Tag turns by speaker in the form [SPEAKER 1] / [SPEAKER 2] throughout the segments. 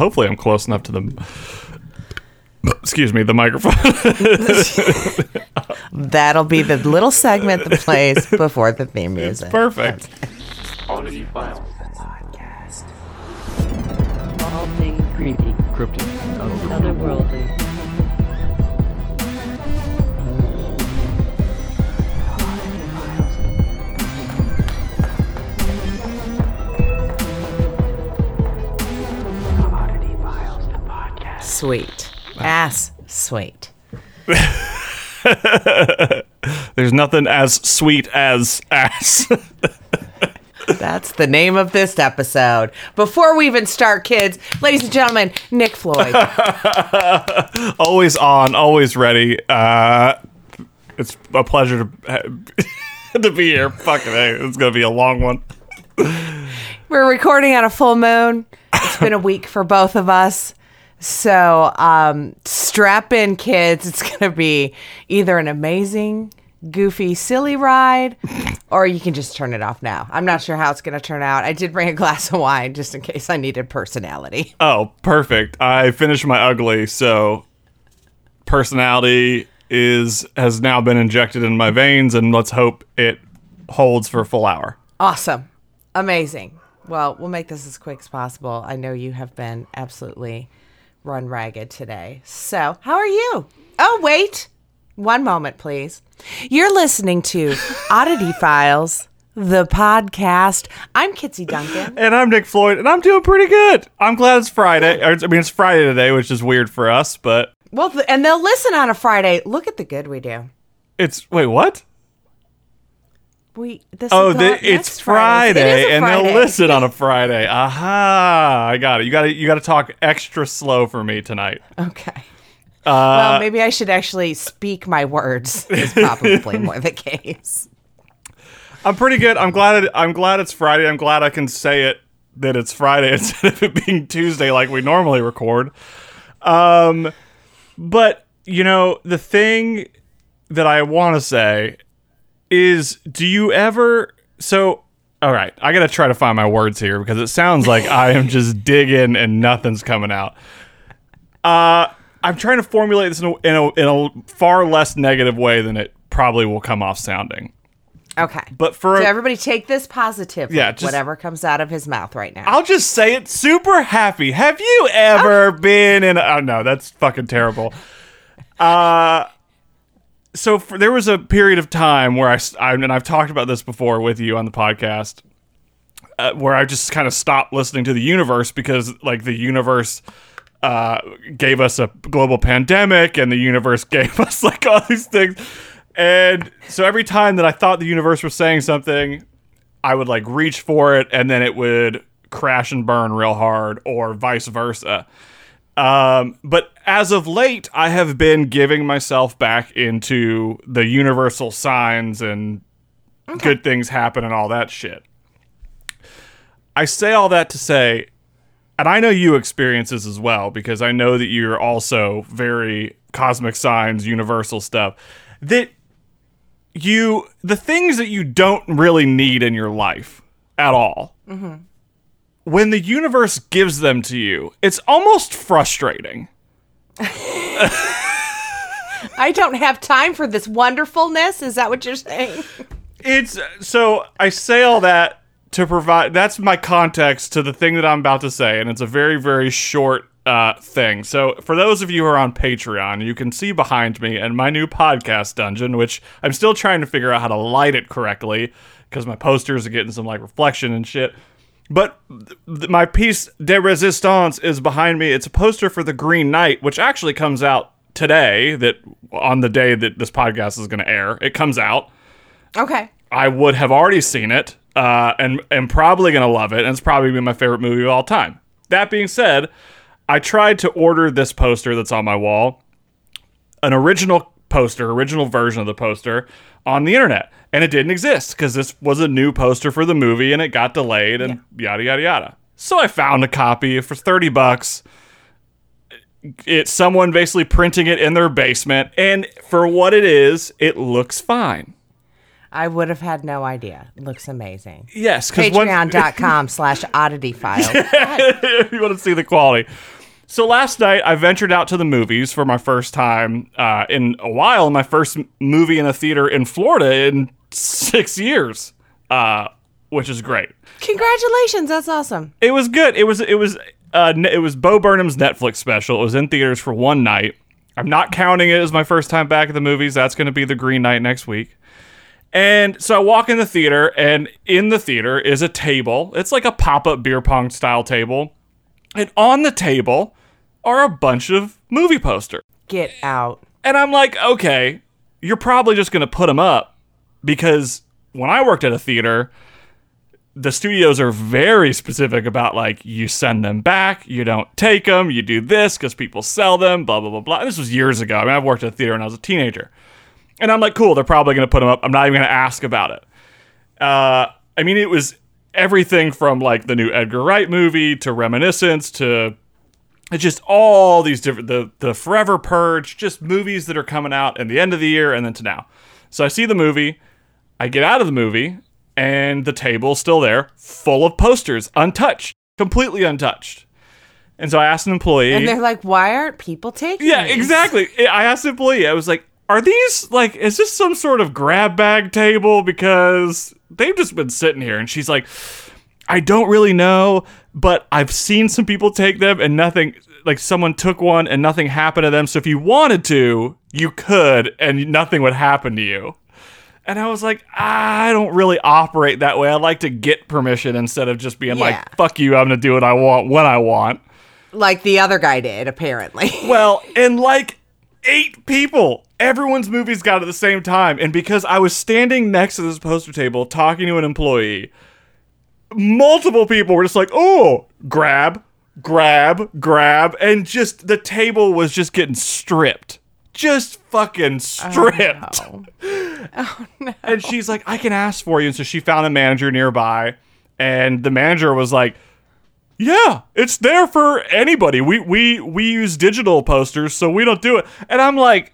[SPEAKER 1] Hopefully, I'm close enough to the. Excuse me, the microphone.
[SPEAKER 2] That'll be the little segment that plays before the theme music.
[SPEAKER 1] Perfect.
[SPEAKER 3] Oddity Files.
[SPEAKER 4] All things creepy,
[SPEAKER 3] Cryptic.
[SPEAKER 4] otherworldly.
[SPEAKER 2] Sweet. Ass sweet.
[SPEAKER 1] There's nothing as sweet as ass.
[SPEAKER 2] That's the name of this episode. Before we even start, kids, ladies and gentlemen, Nick Floyd.
[SPEAKER 1] always on, always ready. Uh, it's a pleasure to to be here. Fucking hey, it's gonna be a long one.
[SPEAKER 2] We're recording on a full moon. It's been a week for both of us. So um, strap in, kids. It's going to be either an amazing, goofy, silly ride, or you can just turn it off now. I'm not sure how it's going to turn out. I did bring a glass of wine just in case I needed personality.
[SPEAKER 1] Oh, perfect. I finished my ugly, so personality is has now been injected in my veins, and let's hope it holds for a full hour.
[SPEAKER 2] Awesome. Amazing. Well, we'll make this as quick as possible. I know you have been absolutely run ragged today. So, how are you? Oh, wait. One moment, please. You're listening to Oddity Files, the podcast. I'm Kitsy Duncan.
[SPEAKER 1] And I'm Nick Floyd, and I'm doing pretty good. I'm glad it's Friday. I mean, it's Friday today, which is weird for us, but
[SPEAKER 2] Well, th- and they'll listen on a Friday. Look at the good we do.
[SPEAKER 1] it's wait, what?
[SPEAKER 2] We this
[SPEAKER 1] Oh, the, it's
[SPEAKER 2] Friday. It
[SPEAKER 1] Friday, and they'll listen on a Friday. Aha! I got it. You got to you got to talk extra slow for me tonight.
[SPEAKER 2] Okay.
[SPEAKER 1] Uh,
[SPEAKER 2] well, maybe I should actually speak my words. Is probably more the case.
[SPEAKER 1] I'm pretty good. I'm glad. It, I'm glad it's Friday. I'm glad I can say it that it's Friday instead of it being Tuesday like we normally record. Um, but you know the thing that I want to say is, do you ever? So, all right, I gotta try to find my words here because it sounds like I am just digging and nothing's coming out. Uh, I'm trying to formulate this in a, in a, in a far less negative way than it probably will come off sounding.
[SPEAKER 2] Okay.
[SPEAKER 1] But for
[SPEAKER 2] So
[SPEAKER 1] a,
[SPEAKER 2] everybody take this positively.
[SPEAKER 1] Yeah, just-
[SPEAKER 2] whatever comes out of his mouth right now.
[SPEAKER 1] I'll just say it super happy. Have you ever been in? Oh no, that's fucking terrible. Uh, so for, there was a period of time where I, I- and I've talked about this before with you on the podcast, uh, where I just kind of stopped listening to the universe because like the universe uh, gave us a global pandemic and the universe gave us like all these things. And so every time that I thought the universe was saying something, I would like reach for it and then it would crash and burn real hard or vice versa. Um, but as of late, I have been giving myself back into the universal signs and good things happen and all that shit. I say all that to say, and I know you experience this as well because I know that you're also very cosmic signs, universal stuff. That you, the things that you don't really need in your life at all, mm-hmm. when the universe gives them to you, it's almost frustrating.
[SPEAKER 2] I don't have time for this wonderfulness. Is that what you're saying?
[SPEAKER 1] It's so I say all that to provide that's my context to the thing that I'm about to say, and it's a very, very short uh, thing. So, for those of you who are on Patreon, you can see behind me and my new podcast dungeon, which I'm still trying to figure out how to light it correctly because my posters are getting some like reflection and shit. But th- my piece de resistance is behind me. It's a poster for the Green Knight, which actually comes out today. That on the day that this podcast is going to air, it comes out.
[SPEAKER 2] Okay.
[SPEAKER 1] I would have already seen it uh, and am probably going to love it. And it's probably been my favorite movie of all time. That being said, I tried to order this poster that's on my wall, an original poster, original version of the poster on the internet. And it didn't exist because this was a new poster for the movie and it got delayed and yada, yada, yada. So I found a copy for 30 bucks. It's someone basically printing it in their basement. And for what it is, it looks fine.
[SPEAKER 2] I would have had no idea. Looks amazing.
[SPEAKER 1] Yes,
[SPEAKER 2] Patreon.com slash oddity file.
[SPEAKER 1] if you want to see the quality. So last night I ventured out to the movies for my first time uh, in a while. My first movie in a theater in Florida in six years, uh, which is great.
[SPEAKER 2] Congratulations. That's awesome.
[SPEAKER 1] It was good. It was it was uh, it was Bo Burnham's Netflix special. It was in theaters for one night. I'm not counting it as my first time back at the movies. That's going to be the Green Knight next week. And so I walk in the theater, and in the theater is a table. It's like a pop up beer pong style table. And on the table are a bunch of movie posters.
[SPEAKER 2] Get out.
[SPEAKER 1] And I'm like, okay, you're probably just going to put them up because when I worked at a theater, the studios are very specific about like you send them back, you don't take them, you do this because people sell them, blah blah blah blah. This was years ago. I mean, I've worked at a theater when I was a teenager, and I'm like, cool, they're probably going to put them up. I'm not even going to ask about it. Uh, I mean, it was everything from like the new Edgar Wright movie to Reminiscence to it's just all these different the the Forever Purge, just movies that are coming out at the end of the year and then to now. So I see the movie, I get out of the movie, and the table's still there, full of posters, untouched, completely untouched. And so I asked an employee.
[SPEAKER 2] And they're like, why aren't people taking
[SPEAKER 1] yeah,
[SPEAKER 2] these?
[SPEAKER 1] exactly. I asked an employee. I was like, "Are these like? Is this some sort of grab bag table? Because they've just been sitting here." And she's like, I don't really know, but I've seen some people take them and nothing like someone took one and nothing happened to them. So if you wanted to, you could and nothing would happen to you. And I was like, ah, I don't really operate that way. I like to get permission instead of just being
[SPEAKER 2] Yeah.
[SPEAKER 1] like, fuck you, I'm going to do what I want when I want.
[SPEAKER 2] Like the other guy did, apparently.
[SPEAKER 1] Well, and like eight people, everyone's movies got at the same time. And because I was standing next to this poster table talking to an employee, multiple people were just like, oh, grab, grab, grab. And just the table was just getting stripped. Just fucking stripped.
[SPEAKER 2] Oh, oh, no!
[SPEAKER 1] And she's like, I can ask for you. And so she found a manager nearby. And the manager was like, yeah, it's there for anybody. We we we use digital posters, so we don't do it. And I'm like,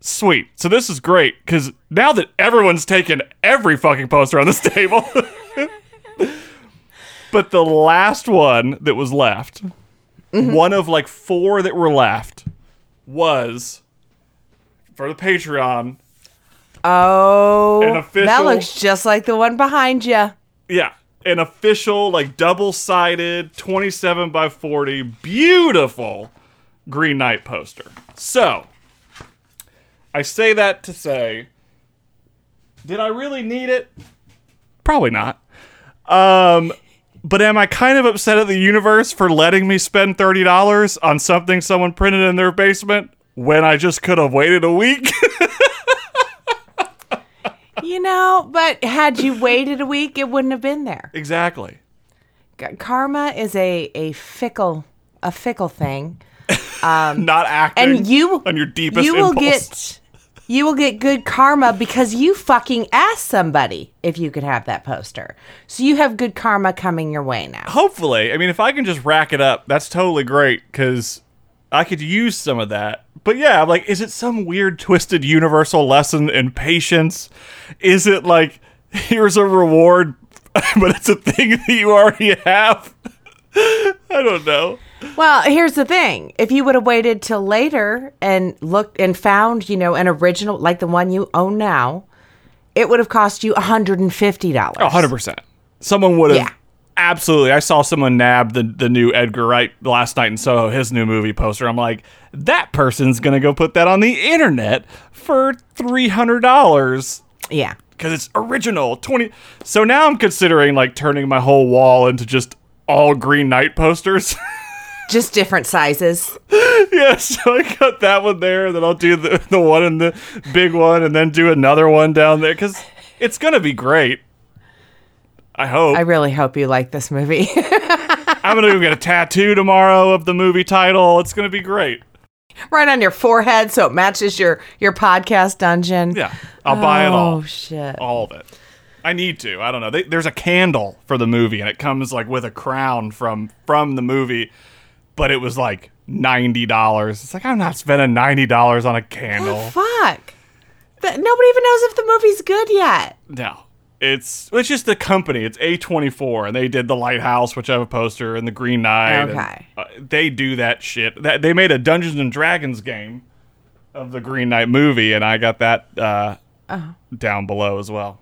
[SPEAKER 1] sweet. So this is great because now that everyone's taken every fucking poster on this table, but the last one that was left, one of like four that were left, was for the Patreon.
[SPEAKER 2] Oh,
[SPEAKER 1] An official-
[SPEAKER 2] that looks just like the one behind you.
[SPEAKER 1] Yeah, an official like double-sided 27 by 40 beautiful Green Knight poster. So, I say that to say did I really need it? Probably not. Um but am I kind of upset at the universe for letting me spend $30 on something someone printed in their basement when I just could have waited a week?
[SPEAKER 2] You know, but had you waited a week, it wouldn't have been there.
[SPEAKER 1] exactly.
[SPEAKER 2] Karma is a a fickle a fickle thing, um,
[SPEAKER 1] Not acting
[SPEAKER 2] and you
[SPEAKER 1] on your deepest
[SPEAKER 2] you will
[SPEAKER 1] impulse.
[SPEAKER 2] get you will get good karma because you fucking asked somebody if you could have that poster. So you have good karma coming your way now.
[SPEAKER 1] hopefully. I mean if i can just rack it up that's totally great because i could use some of that. But yeah I'm like is it some weird twisted universal lesson in patience? Is it like here's a reward but it's a thing that you already have? I don't know
[SPEAKER 2] Well, here's the thing. If you would have waited till later and looked and found, you know, an original like the one you own now, it would have cost you $150.
[SPEAKER 1] 100% someone would have
[SPEAKER 2] Yeah.
[SPEAKER 1] absolutely i saw someone nab the, the new edgar wright last night in soho his new movie poster i'm like that person's gonna go put that on the internet for $300
[SPEAKER 2] Yeah.
[SPEAKER 1] because it's original 20 so now i'm considering like turning my whole wall into just all green knight posters
[SPEAKER 2] Just different sizes.
[SPEAKER 1] yeah so i got that one there and then i'll do the, the one in the big one and then do another one down there because it's gonna be great i hope
[SPEAKER 2] I really hope you like this movie.
[SPEAKER 1] i'm gonna go get a tattoo tomorrow of the movie title it's gonna be great
[SPEAKER 2] right on your forehead so it matches your your podcast dungeon.
[SPEAKER 1] yeah i'll buy it all
[SPEAKER 2] Oh shit.
[SPEAKER 1] all of it I need to. I don't know. They, there's a candle for the movie, and it comes like with a crown from from the movie, but it was like ninety dollars. It's like I'm not spending ninety dollars on a candle.
[SPEAKER 2] Oh, Fuck. Nobody even knows if the movie's good yet.
[SPEAKER 1] No. It's it's just the company. It's A24 and they did The Lighthouse, which I have a poster, and The Green Knight. and,
[SPEAKER 2] Okay.
[SPEAKER 1] uh, they do that shit. That they made a Dungeons and Dragons game of the Green Knight movie and I got that uh,
[SPEAKER 2] Uh-huh.
[SPEAKER 1] down below as well.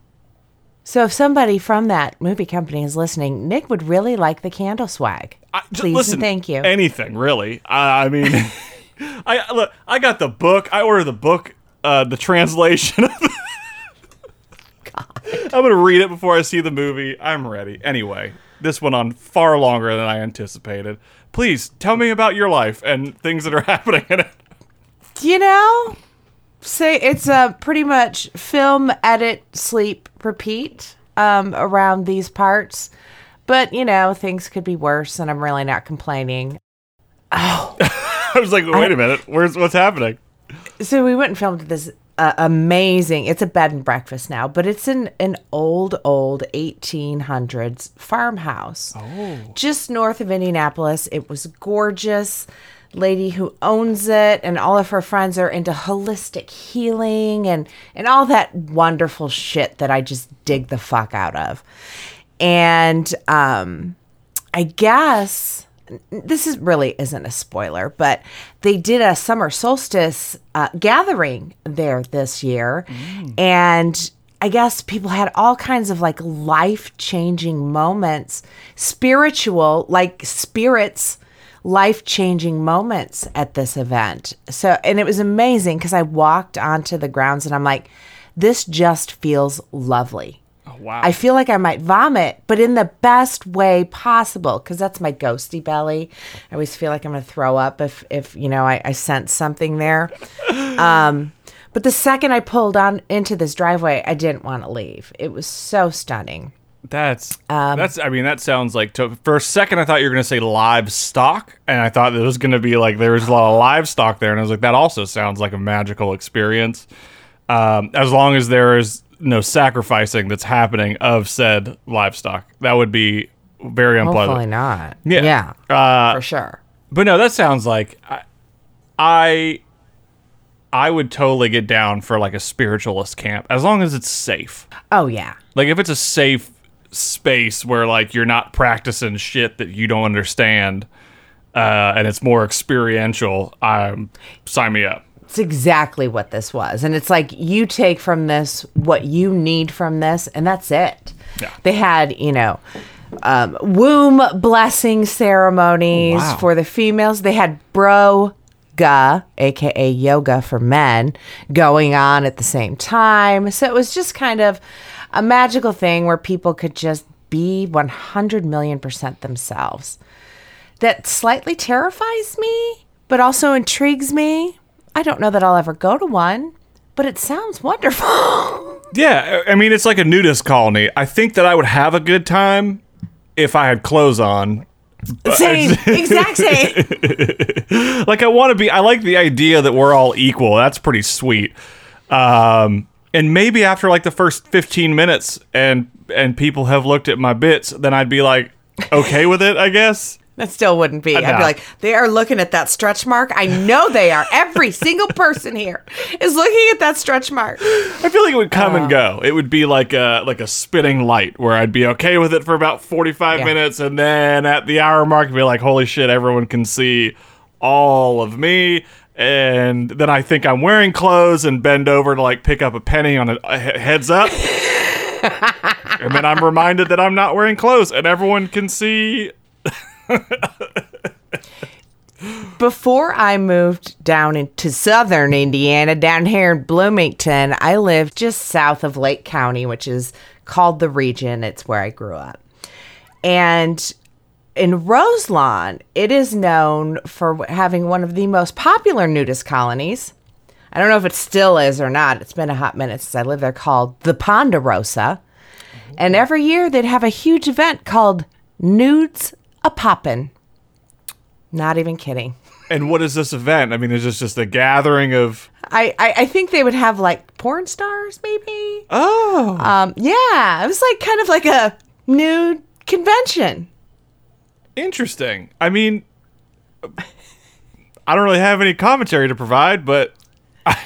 [SPEAKER 2] So if somebody from that movie company is listening, Nick would really like the candle swag.
[SPEAKER 1] I-
[SPEAKER 2] Please
[SPEAKER 1] listen,
[SPEAKER 2] thank you.
[SPEAKER 1] Anything really. I, I mean, I look. I got the book. I ordered the book. Uh, the translation. of the- I'm gonna read it before I see the movie. I'm ready. Anyway, this went on far longer than I anticipated. Please tell me about your life and things that are happening in it.
[SPEAKER 2] you know, say it's a pretty much film, edit, sleep, repeat um, around these parts. But you know, things could be worse, and I'm really not complaining. Oh.
[SPEAKER 1] I was like, wait a minute. Where's what's happening?
[SPEAKER 2] So we went and filmed this uh, amazing. It's a bed and breakfast now, but it's in an old, old 1800s farmhouse, oh. just north of Indianapolis. It was gorgeous. Lady who owns it, and all of her friends are into holistic healing and and all that wonderful shit that I just dig the fuck out of. And um, I guess this is really isn't a spoiler, but they did a summer solstice uh, gathering there this year, and I guess people had all kinds of like life changing moments, spiritual, like spirits, life changing moments at this event. So, and it was amazing because I walked onto the grounds and I'm like, this just feels lovely.
[SPEAKER 1] Wow.
[SPEAKER 2] I feel like I might vomit, but in the best way possible because that's my ghosty belly. I always feel like I'm going to throw up if, if you know, I, I sense something there. Um, but the second I pulled on into this driveway, I didn't want to leave. It was so stunning.
[SPEAKER 1] That's
[SPEAKER 2] Um,
[SPEAKER 1] that's. I mean, that sounds like. To, for a second, I thought you were gonna say livestock, and I thought it was gonna be like there was a lot of livestock there, and I was like, that also sounds like a magical experience. Um, as long as there is no sacrificing that's happening of said livestock, that would be very unpleasant.
[SPEAKER 2] Hopefully not.
[SPEAKER 1] Yeah.
[SPEAKER 2] Yeah,
[SPEAKER 1] Uh,
[SPEAKER 2] for sure.
[SPEAKER 1] but no, that sounds like I, I, I would totally get down for like a spiritualist camp as long as it's safe.
[SPEAKER 2] Oh, yeah.
[SPEAKER 1] Like if it's a safe space where like you're not practicing shit that you don't understand, uh, and it's more experiential, um, sign me up.
[SPEAKER 2] It's exactly what this was. And it's like you take from this what you need from this, and that's it.
[SPEAKER 1] Yeah.
[SPEAKER 2] They had, you know, um, womb blessing ceremonies
[SPEAKER 1] Wow.
[SPEAKER 2] for the females. They had broga, aka yoga for men, going on at the same time. So it was just kind of a magical thing where people could just be 100 million percent themselves. That slightly terrifies me, but also intrigues me. I don't know that I'll ever go to one, but it sounds wonderful.
[SPEAKER 1] Yeah, I mean it's like a nudist colony. I think that I would have a good time if I had clothes on.
[SPEAKER 2] same, exact same.
[SPEAKER 1] Like I want to be. I like the idea that we're all equal. That's pretty sweet. Um, and maybe after like the first fifteen minutes, and and people have looked at my bits, then I'd be like okay with it. I guess.
[SPEAKER 2] That still wouldn't be. I'd be like, they are looking at that stretch mark. I know they are. Every single person here is looking at that stretch mark.
[SPEAKER 1] I feel like it would come and
[SPEAKER 2] Uh.
[SPEAKER 1] go. It would be like a like a spinning light where I'd be okay with it for about forty five
[SPEAKER 2] Yeah.
[SPEAKER 1] minutes, and then at the hour mark, I'd be like, "Holy shit! Everyone can see all of me." And then I think I'm wearing clothes and bend over to like pick up a penny on a, a heads up. and then I'm reminded that I'm not wearing clothes, and everyone can see.
[SPEAKER 2] Before I moved down into southern Indiana, down here in Bloomington, I lived just south of Lake County, which is called the region. It's where I grew up. And in Roselawn, it is known for having one of the most popular nudist colonies. I don't know if it still is or not. It's been a hot minute since I lived there, called the Ponderosa. And every year they'd have a huge event called Nudes a Poppin'. Not even kidding.
[SPEAKER 1] And what is this event? I mean, is this just a gathering of?
[SPEAKER 2] I, I, I think they would have like porn stars, maybe.
[SPEAKER 1] Oh,
[SPEAKER 2] Um, yeah, it was like kind of like a nude convention.
[SPEAKER 1] Interesting. I mean, I don't really have any commentary to provide, but
[SPEAKER 2] I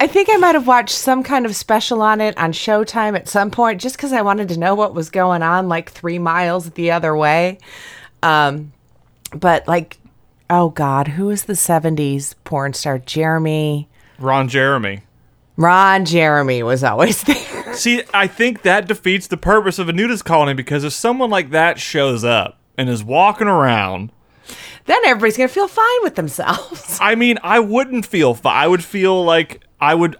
[SPEAKER 2] I think I might have watched some kind of special on it on Showtime at some point, just because I wanted to know what was going on, like three miles the other way. Um, but like, oh God, who is the '70s porn star? Jeremy
[SPEAKER 1] Ron Jeremy.
[SPEAKER 2] Ron Jeremy was always there.
[SPEAKER 1] See, I think that defeats the purpose of a nudist colony because if someone like that shows up and is walking around,
[SPEAKER 2] then everybody's gonna feel fine with themselves.
[SPEAKER 1] I mean, I wouldn't feel fi- I would feel like I would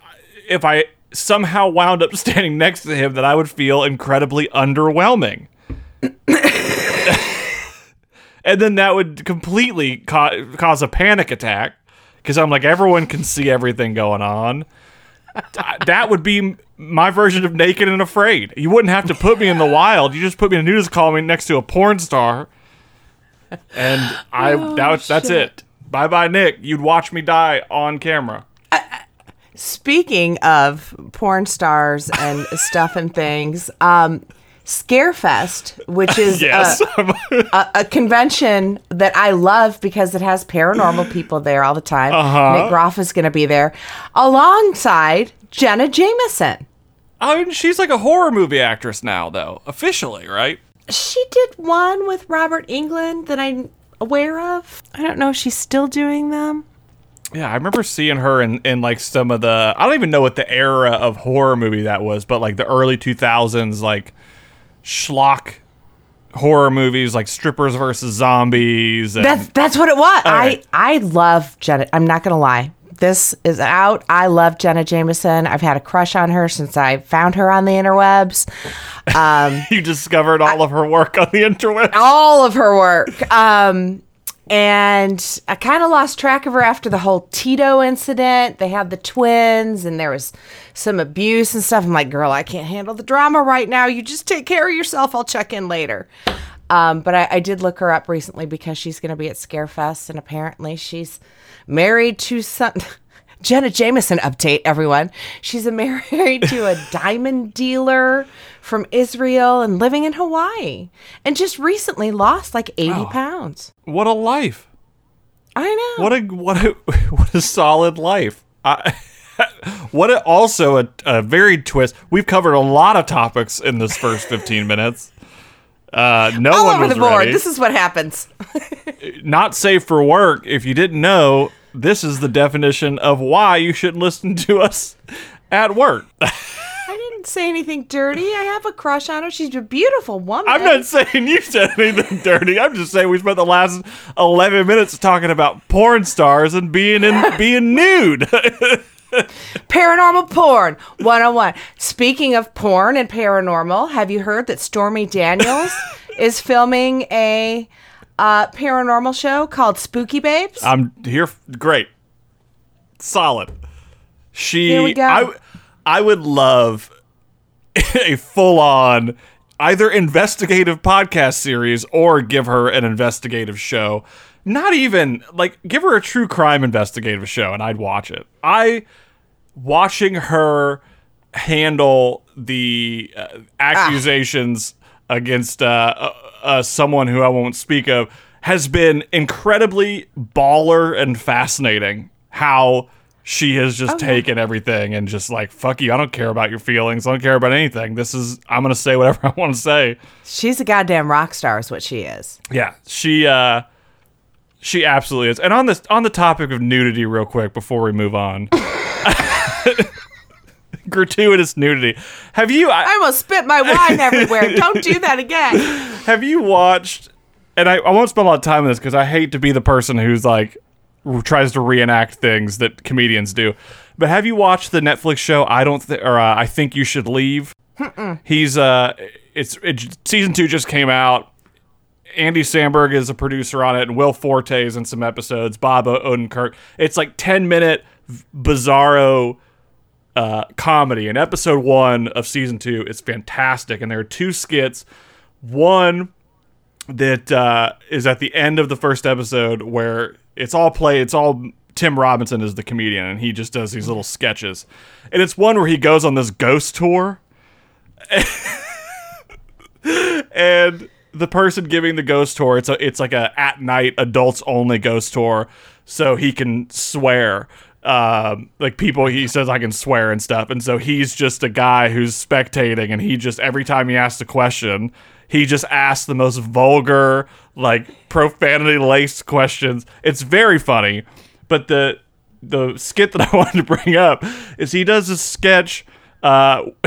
[SPEAKER 1] if I somehow wound up standing next to him that I would feel incredibly underwhelming. and then that would completely ca- cause a panic attack because I'm like everyone can see everything going on. That would be my version of naked and afraid. You wouldn't have to put me in the wild. You just put me in a nudist colony next to a porn star, and I that was, that's it. Bye bye, Nick. You'd watch me die on camera.
[SPEAKER 2] Speaking of porn stars and stuff and things, um, Scarefest, which is
[SPEAKER 1] Yes.
[SPEAKER 2] a, a, a convention that I love because it has paranormal people there all the time.
[SPEAKER 1] Uh-huh.
[SPEAKER 2] Nick Groff is going to be there alongside Jenna Jameson.
[SPEAKER 1] I mean, she's like a horror movie actress now, though, officially, right?
[SPEAKER 2] She did one with Robert Englund that I'm aware of. I don't know if she's still doing them.
[SPEAKER 1] Yeah, I remember seeing her in, in like some of the I don't even know what the era of horror movie that was, but like the early two thousands like schlock horror movies like strippers versus zombies and
[SPEAKER 2] That's that's what it was.
[SPEAKER 1] right.
[SPEAKER 2] I I love Jenna. I'm not gonna lie. This is out. I love Jenna Jameson. I've had a crush on her since I found her on the interwebs.
[SPEAKER 1] you discovered all of her work on the interwebs.
[SPEAKER 2] All of her work. Um, and I kind of lost track of her after the whole Tito incident. They had the twins, and there was some abuse and stuff. I'm like, girl, I can't handle the drama right now. You just take care of yourself. I'll check in later. Um, but I, I did look her up recently because she's going to be at Scarefest, and apparently she's married to some. Jenna Jameson update, everyone. She's married to a diamond dealer from Israel and living in Hawaii, and just recently lost like 80 pounds.
[SPEAKER 1] What a life.
[SPEAKER 2] I know.
[SPEAKER 1] What a what a what a solid life. I, what a, also a, a varied twist. We've covered a lot of topics in this first 15 minutes. Uh, no
[SPEAKER 2] All
[SPEAKER 1] one
[SPEAKER 2] over
[SPEAKER 1] was
[SPEAKER 2] the board.
[SPEAKER 1] ready.
[SPEAKER 2] This is what happens.
[SPEAKER 1] not safe for work. If you didn't know, this is the definition of why you shouldn't listen to us at work.
[SPEAKER 2] Didn't say anything dirty. I have a crush on her. She's a beautiful woman.
[SPEAKER 1] I'm not saying you said anything dirty. I'm just saying we spent the last 11 minutes talking about porn stars and being in being nude.
[SPEAKER 2] Paranormal porn 101. Speaking of porn and paranormal, have you heard that Stormy Daniels is filming a uh, paranormal show called Spooky Babes?
[SPEAKER 1] I'm here. Great, solid. She.
[SPEAKER 2] Here we go.
[SPEAKER 1] I, I would love a full on either investigative podcast series or give her an investigative show. Not even like give her a true crime investigative show, and I'd watch it. I watching her handle the uh, accusations against uh, uh, uh, someone who I won't speak of has been incredibly baller and fascinating. How she has just taken everything and just like fuck you. I don't care about your feelings. I don't care about anything. This is I'm gonna say whatever I want to say.
[SPEAKER 2] She's a goddamn rock star, is what she is.
[SPEAKER 1] Yeah, she uh she absolutely is. And on this on the topic of nudity real quick before we move on. gratuitous nudity. Have you
[SPEAKER 2] I
[SPEAKER 1] I,
[SPEAKER 2] almost spit my wine everywhere. Don't do that again.
[SPEAKER 1] have you watched and I, I won't spend a lot of time on this because I hate to be the person who's like tries to reenact things that comedians do. But have you watched the Netflix show I don't th- or uh, I think you should leave? He's uh it's it, season 2 just came out. Andy Samberg is a producer on it, and Will Forte is in some episodes. Bob Odenkirk. It's like ten minute bizarro uh, comedy. And episode one of season two, is fantastic, and there are two skits. One that uh, is at the end of the first episode where it's all play. It's all Tim Robinson is the comedian, and he just does these little sketches. And it's one where he goes on this ghost tour, and the person giving the ghost tour it's a it's like a at night adults only ghost tour so he can swear um, like people he says I can swear and stuff, and so he's just a guy who's spectating, and he just every time he asks a question, he just asks the most vulgar, like profanity laced questions. It's very funny, but the the skit that I wanted to bring up is he does a sketch. Uh,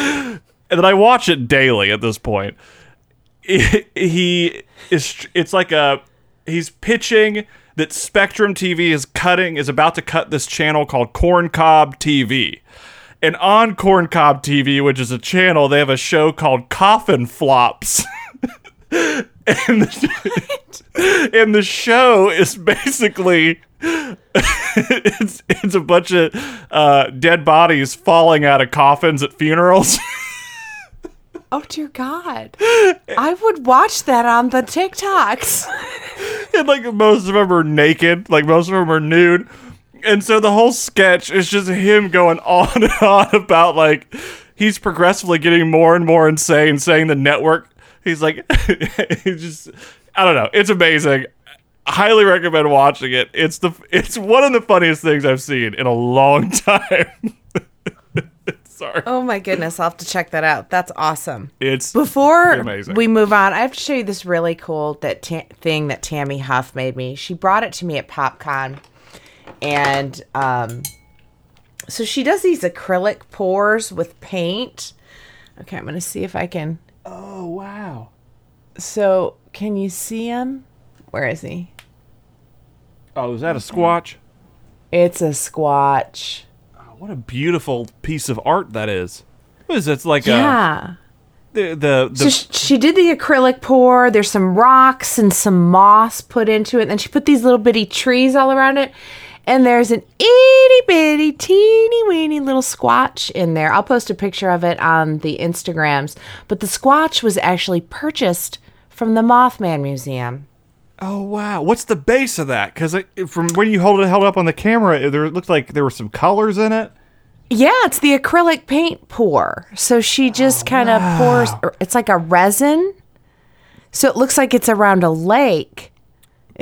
[SPEAKER 1] and then I watch it daily at this point. He is. It's like a. He's pitching that Spectrum TV is cutting is about to cut this channel called Corncob TV. And on Corncob TV, which is a channel, they have a show called Coffin Flops. and, the, and the show is basically it's it's a bunch of uh, dead bodies falling out of coffins at funerals.
[SPEAKER 2] Oh dear God! I would watch that on the TikToks.
[SPEAKER 1] and like most of them are naked, like most of them are nude. And so the whole sketch is just him going on and on about like he's progressively getting more and more insane, saying the network. He's like, he's just, I don't know. It's amazing. Highly recommend watching it. It's the, it's one of the funniest things I've seen in a long time. Sorry.
[SPEAKER 2] Oh my goodness, I'll have to check that out. That's awesome.
[SPEAKER 1] It's
[SPEAKER 2] Before
[SPEAKER 1] amazing.
[SPEAKER 2] we move on, I have to show you this really cool that ta- thing that Tammy Huff made me. She brought it to me at PopCon, and um, so she does these acrylic pours with paint. Okay, I'm gonna see if I can.
[SPEAKER 1] oh wow.
[SPEAKER 2] So, can you see him? Where is he?
[SPEAKER 1] Oh, is that a squatch?
[SPEAKER 2] It's a squatch.
[SPEAKER 1] What a beautiful piece of art that is. What is it? It's like
[SPEAKER 2] Yeah.
[SPEAKER 1] a the the, the
[SPEAKER 2] So sh- she did the acrylic pour. There's some rocks and some moss put into it. And then she put these little bitty trees all around it. And there's an itty bitty, teeny weeny little squatch in there. I'll post a picture of it on the Instagrams. But the squatch was actually purchased from the Mothman Museum.
[SPEAKER 1] Oh wow! What's the base of that? Because from when you hold it held up on the camera, there it looked like there were some colors in it.
[SPEAKER 2] Yeah, it's the acrylic paint pour. So she just oh, kind of pours, it's like a resin. So it looks like it's around a lake.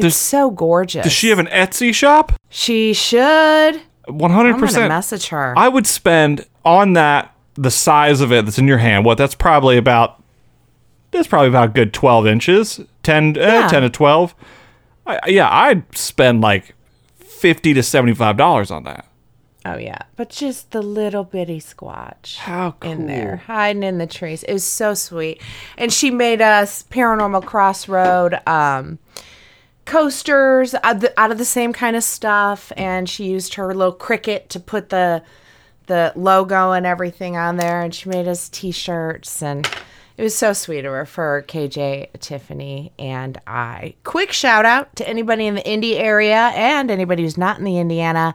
[SPEAKER 2] It's
[SPEAKER 1] Does-
[SPEAKER 2] so gorgeous.
[SPEAKER 1] Does she have an Etsy shop?
[SPEAKER 2] She should.
[SPEAKER 1] One hundred
[SPEAKER 2] I'm gonna
[SPEAKER 1] percent.
[SPEAKER 2] message her.
[SPEAKER 1] I would spend on that the size of it that's in your hand. What? That's probably about. That's probably about a good twelve inches. 10, eh,
[SPEAKER 2] Yeah.
[SPEAKER 1] 10 to twelve. I, yeah, I'd spend like fifty to seventy five dollars on that.
[SPEAKER 2] oh yeah, but just the little bitty squatch
[SPEAKER 1] How cool.
[SPEAKER 2] in there, hiding in the trees. It was so sweet. And she made us Paranormal Crossroad um, coasters out of, the, out of the same kind of stuff, and she used her little Cricut to put the the logo and everything on there, and she made us T-shirts and. It was so sweet of her for KJ, Tiffany, and I. Quick shout out to anybody in the Indy area and anybody who's not in the Indiana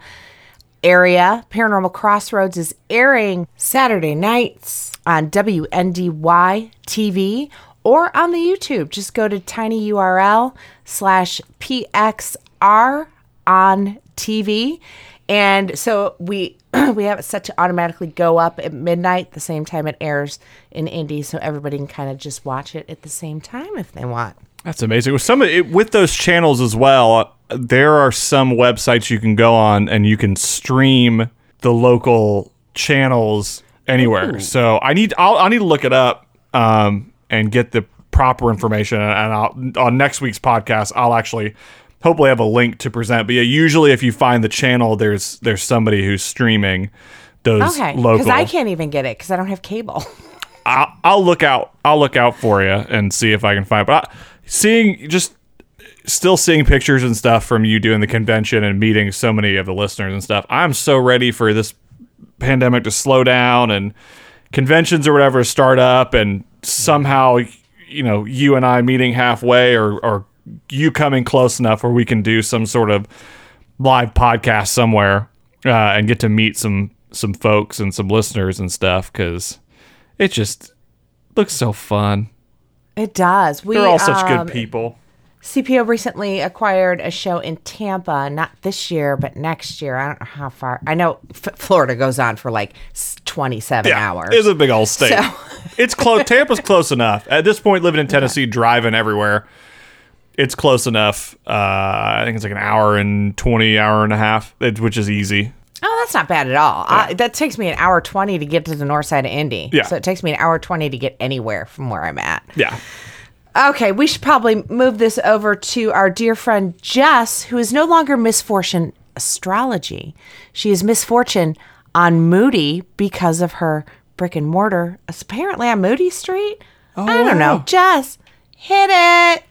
[SPEAKER 2] area. Paranormal Crossroads is airing Saturday nights on WNDY TV or on the YouTube. Just go to tinyurl slash PXR on TV. And so we we have it set to automatically go up at midnight, the same time it airs in Indy, so everybody can kind of just watch it at the same time if they want.
[SPEAKER 1] That's amazing. With some it, with those channels as well, uh, there are some websites you can go on and you can stream the local channels anywhere. So I need I'll I need to look it up um, and get the proper information. And I'll, on next week's podcast, I'll actually hopefully have a link to present. But yeah, usually if you find the channel, there's there's somebody who's streaming those
[SPEAKER 2] Okay,
[SPEAKER 1] local.
[SPEAKER 2] because I can't even get it because I don't have cable.
[SPEAKER 1] I'll, I'll look out. I'll look out for you and see if I can find. But I, seeing just still seeing pictures and stuff from you doing the convention and meeting so many of the listeners and stuff. I'm so ready for this pandemic to slow down and conventions or whatever start up and somehow you know you and I meeting halfway or or you coming close enough where we can do some sort of live podcast somewhere uh, and get to meet some some folks and some listeners and stuff because it just looks so fun.
[SPEAKER 2] It does. We
[SPEAKER 1] They're all such
[SPEAKER 2] um,
[SPEAKER 1] good people.
[SPEAKER 2] CPO recently acquired a show in Tampa, not this year, but next year. I don't know how far. I know F- Florida goes on for like s- 27 hours.
[SPEAKER 1] It's a big old state.
[SPEAKER 2] So-
[SPEAKER 1] it's close. Tampa's close enough. At this point, living in Tennessee, driving everywhere, it's close enough. Uh, I think it's like an hour and twenty, hour and a half, which is easy.
[SPEAKER 2] Oh, that's not bad at all. I, that takes me an hour 20 to get to the north side of Indy.
[SPEAKER 1] Yeah.
[SPEAKER 2] So it takes me an hour 20 to get anywhere from where I'm at.
[SPEAKER 1] Yeah.
[SPEAKER 2] Okay, we should probably move this over to our dear friend Jess, who is no longer Misfortune Astrology. She is Misfortune on Moody because of her brick and mortar, apparently on Moody Street. I don't know.
[SPEAKER 1] Oh.
[SPEAKER 2] Jess, hit it.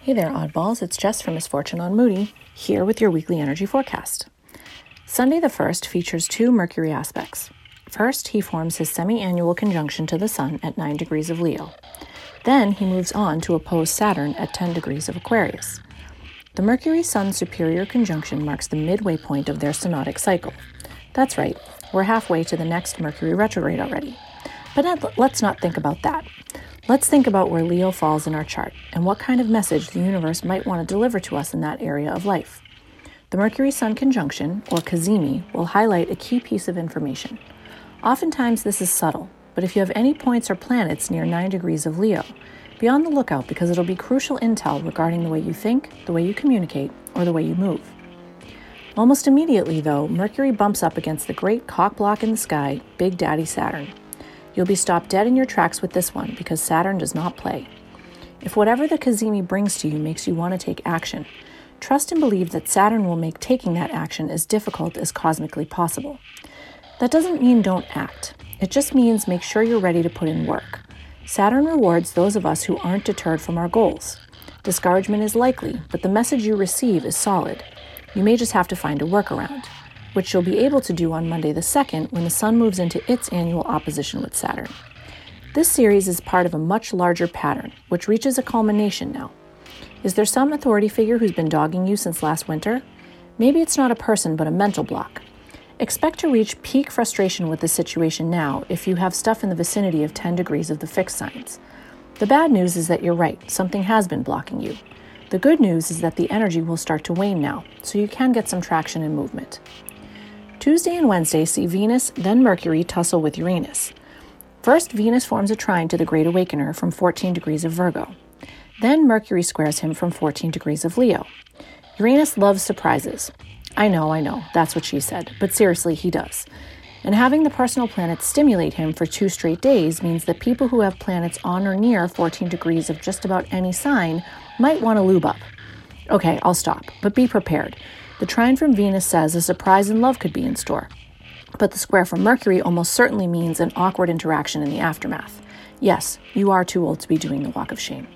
[SPEAKER 5] Hey there, oddballs. It's Jess from Misfortune on Moody, here with your weekly energy forecast. Sunday the 1st features two Mercury aspects. First, he forms his semi annual conjunction to the Sun at 9 degrees of Leo. Then he moves on to oppose Saturn at 10 degrees of Aquarius. The Mercury Sun superior conjunction marks the midway point of their synodic cycle. That's right, we're halfway to the next Mercury retrograde already. But let's not think about that. Let's think about where Leo falls in our chart and what kind of message the universe might want to deliver to us in that area of life. The Mercury Sun conjunction, or Cazimi, will highlight a key piece of information. Oftentimes, this is subtle, but if you have any points or planets near 9 degrees of Leo, be on the lookout because it'll be crucial intel regarding the way you think, the way you communicate, or the way you move. Almost immediately, though, Mercury bumps up against the great cock block in the sky, Big Daddy Saturn. You'll be stopped dead in your tracks with this one because Saturn does not play. If whatever the Cazimi brings to you makes you want to take action, trust and believe that Saturn will make taking that action as difficult as cosmically possible. That doesn't mean don't act, it just means make sure you're ready to put in work. Saturn rewards those of us who aren't deterred from our goals. Discouragement is likely, but the message you receive is solid. You may just have to find a workaround, which you'll be able to do on Monday the 2nd when the Sun moves into its annual opposition with Saturn. This series is part of a much larger pattern, which reaches a culmination now. Is there some authority figure who's been dogging you since last winter? Maybe it's not a person, but a mental block. Expect to reach peak frustration with the situation now if you have stuff in the vicinity of 10 degrees of the fixed signs. The bad news is that you're right, something has been blocking you. The good news is that the energy will start to wane now, so you can get some traction and movement. Tuesday and Wednesday see Venus, then Mercury tussle with Uranus. First, Venus forms a trine to the Great Awakener from 14 degrees of Virgo. Then Mercury squares him from 14 degrees of Leo. Uranus loves surprises. I know, I know, that's what she said, but seriously, he does. And having the personal planets stimulate him for two straight days means that people who have planets on or near 14 degrees of just about any sign might want to lube up. Okay, I'll stop, but be prepared. The trine from Venus says a surprise in love could be in store. But the square from Mercury almost certainly means an awkward interaction in the aftermath. Yes, you are too old to be doing the walk of shame.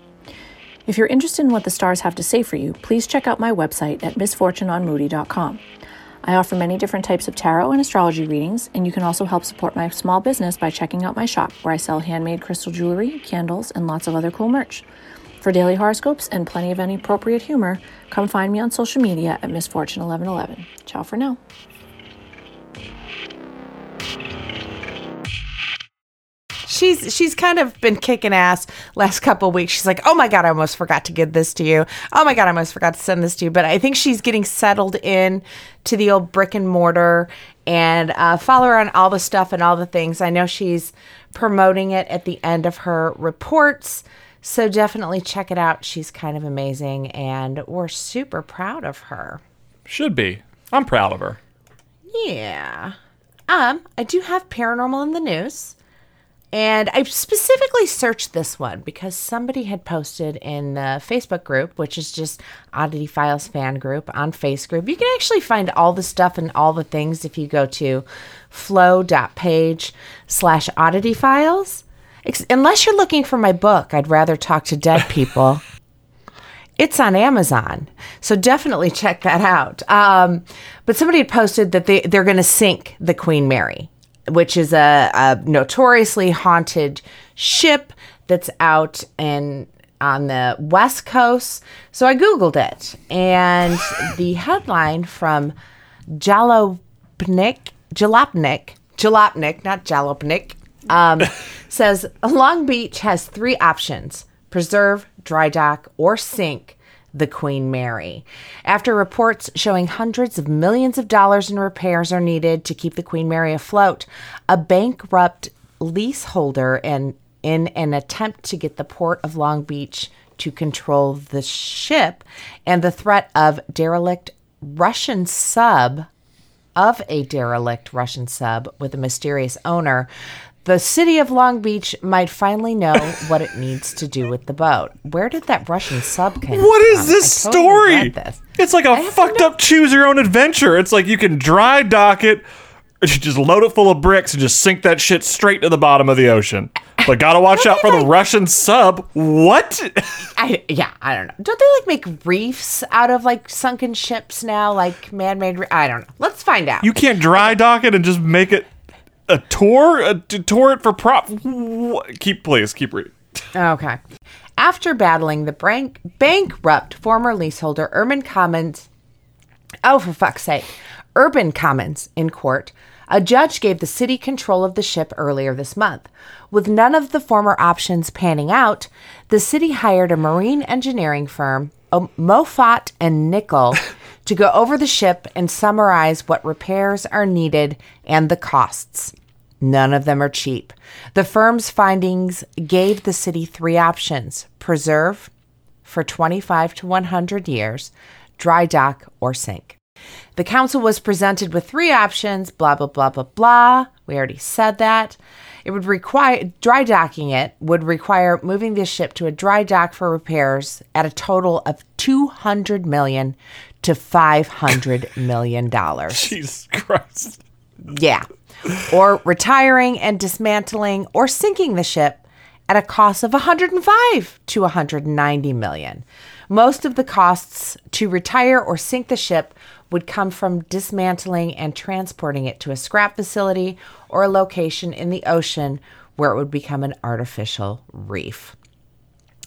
[SPEAKER 5] If you're interested in what the stars have to say for you, please check out my website at misfortuneonmoody.com. I offer many different types of tarot and astrology readings, and you can also help support my small business by checking out my shop where I sell handmade crystal jewelry, candles, and lots of other cool merch. For daily horoscopes and plenty of any appropriate humor, come find me on social media at misfortune1111. Ciao for now.
[SPEAKER 2] She's she's kind of been kicking ass last couple of weeks. She's like, "Oh my god, I almost forgot to give this to you. Oh my god, I almost forgot to send this to you." But I think she's getting settled in to the old brick and mortar and uh, follow her on all the stuff and all the things. I know she's promoting it at the end of her reports. So definitely check it out. She's kind of amazing and we're super proud of her.
[SPEAKER 1] Should be. I'm proud of her.
[SPEAKER 2] Yeah. Um, I do have paranormal in the news. And I specifically searched this one because somebody had posted in the Facebook group, which is just Oddity Files fan group on Face group. You can actually find all the stuff and all the things if you go to flow.page slash oddity files. Unless you're looking for my book, I'd rather talk to dead people. It's on Amazon, so definitely check that out. Um, but somebody had posted that they they're going to sink the Queen Mary, which is a, a notoriously haunted ship that's out and on the west coast. So I googled it, and the headline from Jalopnik, Jalopnik, Jalopnik, not Jalopnik, um, says Long Beach has three options: preserve, dry dock, or sink the Queen Mary. After reports showing hundreds of millions of dollars in repairs are needed to keep the Queen Mary afloat, a bankrupt leaseholder and in an attempt to get the port of Long Beach to control the ship and the threat of derelict Russian sub of a derelict Russian sub with a mysterious owner, the city of Long Beach might finally know what it needs to do with the boat. Where did that Russian sub come from?
[SPEAKER 1] What is this
[SPEAKER 2] I totally
[SPEAKER 1] story?
[SPEAKER 2] this.
[SPEAKER 1] It's like a fucked
[SPEAKER 2] no-
[SPEAKER 1] up choose your own adventure. It's like you can dry dock it, just load it full of bricks and just sink that shit straight to the bottom of the ocean. But gotta watch out for the Russian sub. What?
[SPEAKER 2] I yeah, I don't know. Don't they like make reefs out of like sunken ships now, like man-made? Re- I don't know. Let's find out.
[SPEAKER 1] You can't dry dock it and just make it a tour? A, to tour it for prop? Keep, please, keep reading.
[SPEAKER 2] Okay. After battling the bank- bankrupt former leaseholder Urban Commons, oh, for fuck's sake, Urban Commons in court, a judge gave the city control of the ship earlier this month. With none of the former options panning out, the city hired a marine engineering firm, um, O- Moffatt and Nichol, to go over the ship and summarize what repairs are needed and the costs. None of them are cheap. The firm's findings gave the city three options preserve for 25 to 100 years, dry dock, or sink. The council was presented with three options blah, blah, blah, blah, blah. We already said that. It would require dry docking it would require moving the ship to a dry dock for repairs at a total of 200 million to 500 million dollars.
[SPEAKER 1] Jesus Christ.
[SPEAKER 2] Yeah. Or retiring and dismantling or sinking the ship at a cost of 105 to 190 million. Most of the costs to retire or sink the ship would come from dismantling and transporting it to a scrap facility or a location in the ocean where it would become an artificial reef.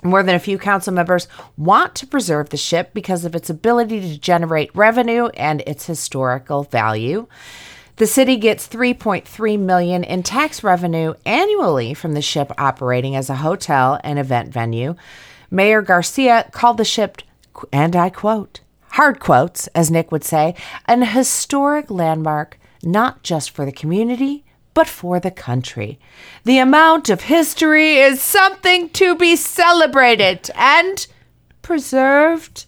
[SPEAKER 2] More than a few council members want to preserve the ship because of its ability to generate revenue and its historical value. The city gets 3.3 million in tax revenue annually from the ship operating as a hotel and event venue. Mayor Garcia called the ship, and I quote, hard quotes, as Nick would say, an historic landmark not just for the community, but for the country. The amount of history is something to be celebrated and preserved.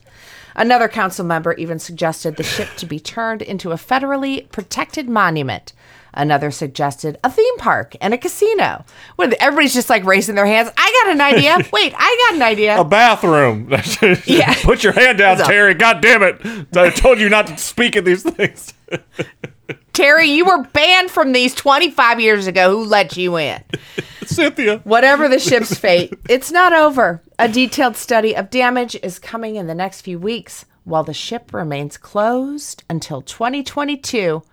[SPEAKER 2] Another council member even suggested the ship to be turned into a federally protected monument. Another suggested a theme park and a casino. When everybody's just like raising their hands. I got an idea. Wait, I got an idea.
[SPEAKER 1] A bathroom.
[SPEAKER 2] Yeah.
[SPEAKER 1] Put your hand down, Terry. God damn it. I told you not to speak at these things.
[SPEAKER 2] Terry, you were banned from these 25 years ago. Who let you in?
[SPEAKER 1] Cynthia.
[SPEAKER 2] Whatever the ship's fate, it's not over. A detailed study of damage is coming in the next few weeks, while the ship remains closed until 2022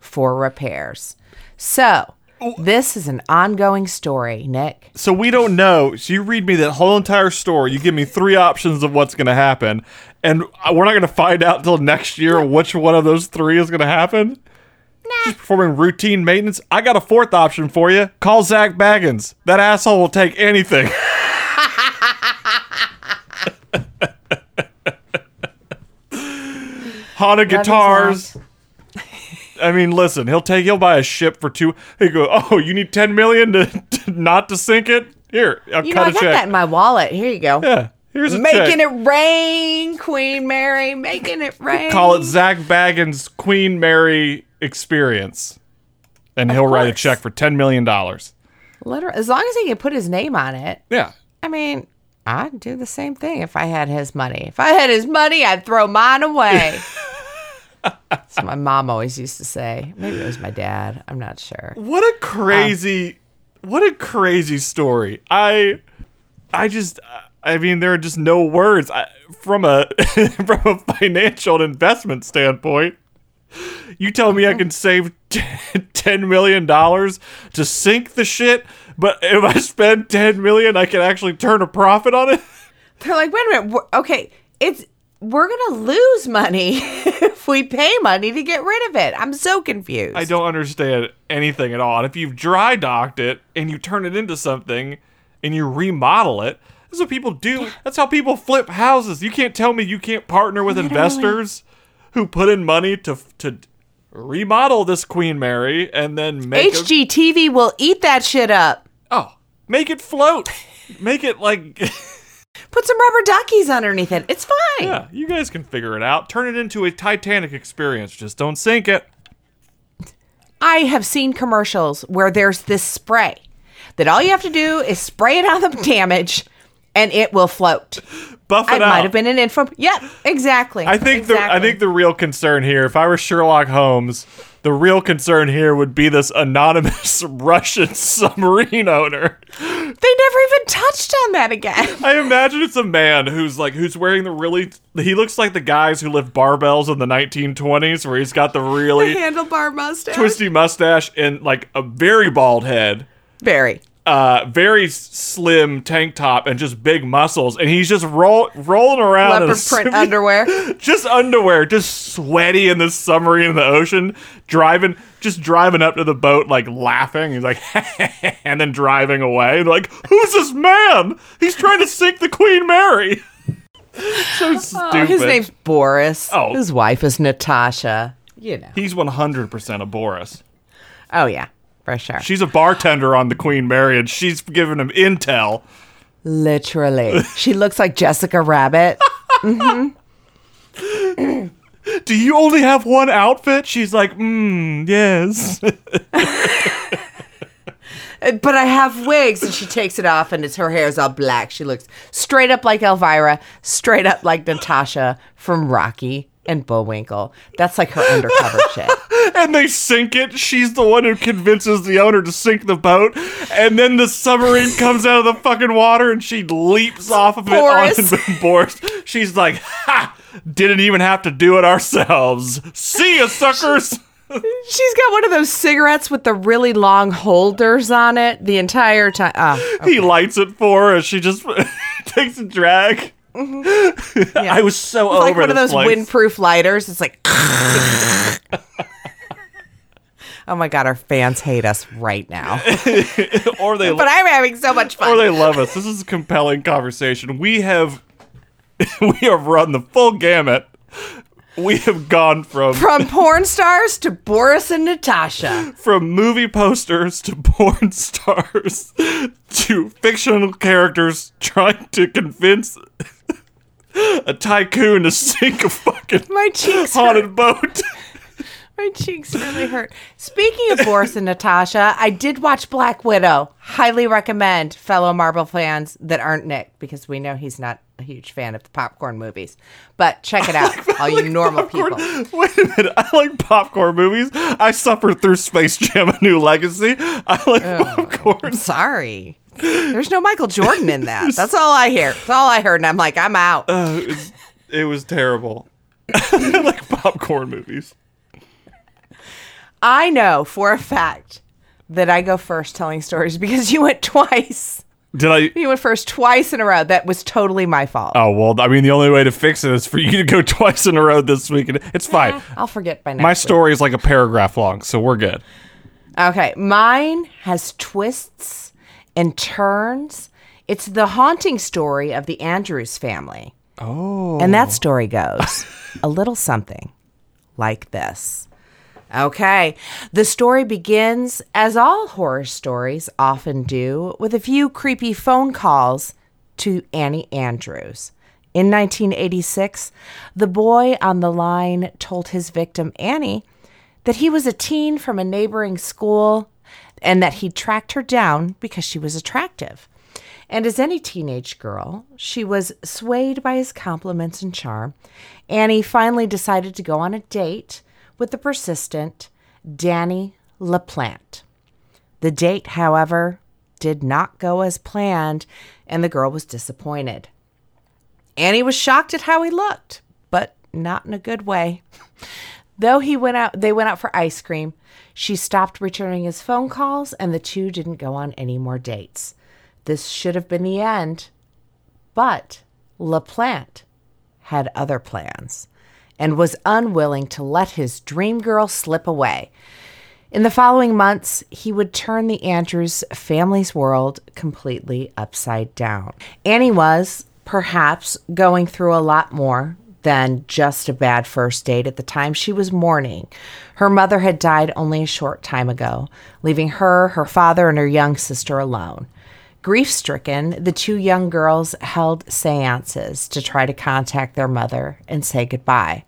[SPEAKER 2] for repairs. So, this is an ongoing story, Nick.
[SPEAKER 1] So we don't know. So you read me that whole entire story. You give me three options of what's going to happen, and uh, we're not going to find out until next year which one of those three is going to happen. Just performing routine maintenance. I got a fourth option for you. Call Zak Bagans. That asshole will take anything. Honda guitars. I mean, listen, he'll take he'll buy a ship for two. He go, oh, you need ten million to, to not to sink it. Here, I'll
[SPEAKER 2] You know,
[SPEAKER 1] cut
[SPEAKER 2] I
[SPEAKER 1] a
[SPEAKER 2] got
[SPEAKER 1] check.
[SPEAKER 2] that in my wallet. Here you go.
[SPEAKER 1] yeah, here's a
[SPEAKER 2] Making it rain, Queen Mary. Making it rain.
[SPEAKER 1] Call it Zak Bagans Queen Mary Experience, and he'll write a check for ten million dollars.
[SPEAKER 2] Literally, as long as he can put his name on it.
[SPEAKER 1] Yeah,
[SPEAKER 2] I mean, I'd do the same thing if I had his money. If I had his money, I'd throw mine away. That's what my mom always used to say. Maybe it was my dad. I'm not sure.
[SPEAKER 1] what a um, crazy, what a crazy story. I, I just, I mean, there are just no words I, from a from a financial and investment standpoint. You tell me I can save ten million dollars to sink the shit, but if I spend ten million, I can actually turn a profit on it.
[SPEAKER 2] They're like, wait a minute. Okay, it's we're gonna lose money if we pay money to get rid of it. I'm so confused.
[SPEAKER 1] I don't understand anything at all. And if you've dry docked it and you turn it into something and you remodel it, that's what people do. That's how people flip houses. You can't tell me you can't partner with investors who put in money to to remodel this Queen Mary and then make a,
[SPEAKER 2] HGTV will eat that shit up.
[SPEAKER 1] oh make it float, make it like
[SPEAKER 2] Put some rubber duckies underneath it. It's fine.
[SPEAKER 1] Yeah, you guys can figure it out. Turn it into a Titanic experience. Just don't sink it.
[SPEAKER 2] I have seen commercials where there's this spray that all you have to do is spray it on the damage and it will float.
[SPEAKER 1] Buff
[SPEAKER 2] It
[SPEAKER 1] out.
[SPEAKER 2] might have been an info. Yep, exactly.
[SPEAKER 1] I think the I think the real concern here, if I were Sherlock Holmes, the real concern here would be this anonymous Russian submarine owner.
[SPEAKER 2] they never even touched on that again.
[SPEAKER 1] I imagine it's a man who's like who's wearing the really he looks like the guys who lift barbells in the 1920s where he's got the really
[SPEAKER 2] Handlebar mustache.
[SPEAKER 1] twisty mustache and like a very bald head.
[SPEAKER 2] Very.
[SPEAKER 1] Uh, very slim tank top and just big muscles, and he's just roll, rolling around in
[SPEAKER 2] Leopard print underwear.
[SPEAKER 1] just underwear, just sweaty in the submarine in the ocean, driving, just driving up to the boat, like laughing. He's like, and then driving away. Like, who's this man? He's trying to sink the Queen Mary. so stupid.
[SPEAKER 2] Oh, his name's Boris.
[SPEAKER 1] Oh.
[SPEAKER 2] His wife is Natasha. You know.
[SPEAKER 1] He's 100% a Boris.
[SPEAKER 2] Oh, yeah, for sure.
[SPEAKER 1] She's a bartender on the Queen Mary, and she's giving him intel.
[SPEAKER 2] Literally. she looks like Jessica Rabbit.
[SPEAKER 1] Do you only have one outfit? She's like, mm, yes.
[SPEAKER 2] But I have wigs, and she takes it off, and it's her hair's all black. She looks straight up like Elvira, straight up like Natasha from Rocky and Bullwinkle. That's like her undercover shit.
[SPEAKER 1] and they sink it. She's the one who convinces the owner to sink the boat. And then the submarine comes out of the fucking water and she leaps off of
[SPEAKER 2] Boris.
[SPEAKER 1] it on Boris. She's like, ha! Didn't even have to do it ourselves. See ya, suckers!
[SPEAKER 2] She's got one of those cigarettes with the really long holders on it the entire time. Oh, ah,
[SPEAKER 1] He lights it for her she just takes a drag. I was so
[SPEAKER 2] Mm-hmm. like
[SPEAKER 1] over
[SPEAKER 2] one of those
[SPEAKER 1] place.
[SPEAKER 2] windproof lighters. It's like. oh my god, our fans hate us right now.
[SPEAKER 1] or they
[SPEAKER 2] but I'm having so much fun.
[SPEAKER 1] or they love us. This is a compelling conversation. We have we have run the full gamut. We have gone from
[SPEAKER 2] From porn stars to Boris and Natasha.
[SPEAKER 1] from movie posters to porn stars to fictional characters trying to convince a tycoon to sink a fucking
[SPEAKER 2] My cheeks hurt.
[SPEAKER 1] haunted boat.
[SPEAKER 2] My cheeks really hurt. Speaking of Boris and Natasha, I did watch Black Widow. Highly recommend fellow Marvel fans that aren't Nick because we know he's not a huge fan of the popcorn movies. But check it out, all you normal people.
[SPEAKER 1] Wait a minute. I like popcorn movies. I suffered through Space Jam: A New Legacy. I like popcorn.
[SPEAKER 2] Sorry. There's no Michael Jordan in that. That's all I hear. That's all I heard, and I'm like, I'm out.
[SPEAKER 1] Uh, it was, it was terrible. Like popcorn movies.
[SPEAKER 2] I know for a fact that I go first telling stories because you went twice.
[SPEAKER 1] Did I?
[SPEAKER 2] You went first twice in a row. That was totally my fault.
[SPEAKER 1] Oh well, I mean, the only way to fix it is for you to go twice in a row this week, and it's fine.
[SPEAKER 2] I'll forget by next
[SPEAKER 1] My
[SPEAKER 2] week.
[SPEAKER 1] story is like a paragraph long, so we're good.
[SPEAKER 2] Okay, mine has twists and turns. It's the haunting story of the Andrews family. Oh. And that story goes a little something like this. Okay, the story begins, as all horror stories often do, with a few creepy phone calls to Annie Andrews. In 1986, the boy on the line told his victim, Annie, that he was a teen from a neighboring school and that he tracked her down because she was attractive. And as any teenage girl, she was swayed by his compliments and charm. Annie finally decided to go on a date with the persistent Danny LaPlante. The date, however, did not go as planned, and the girl was disappointed. Annie was shocked at how he looked, but not in a good way. Though he went out they went out for ice cream, she stopped returning his phone calls and the two didn't go on any more dates. This should have been the end, but LaPlante had other plans and was unwilling to let his dream girl slip away. In the following months, he would turn the Andrews family's world completely upside down. Annie was, perhaps, going through a lot more than just a bad first date at the time. She was mourning. Her mother had died only a short time ago, leaving her, her father, and her young sister alone. Grief stricken, the two young girls held seances to try to contact their mother and say goodbye.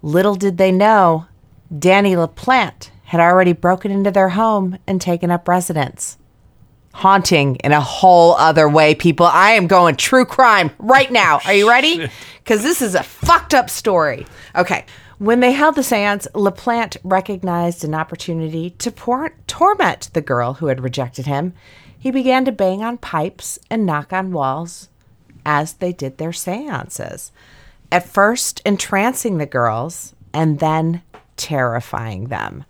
[SPEAKER 2] Little did they know, Danny LaPlante had already broken into their home and taken up residence. Haunting in a whole other way, people. I am going true crime right now. Are you ready? Because this is a fucked up story. Okay. When they held the seance, LaPlante recognized an opportunity to por- torment the girl who had rejected him. He began to bang on pipes and knock on walls as they did their seances. At first, entrancing the girls and then terrifying them.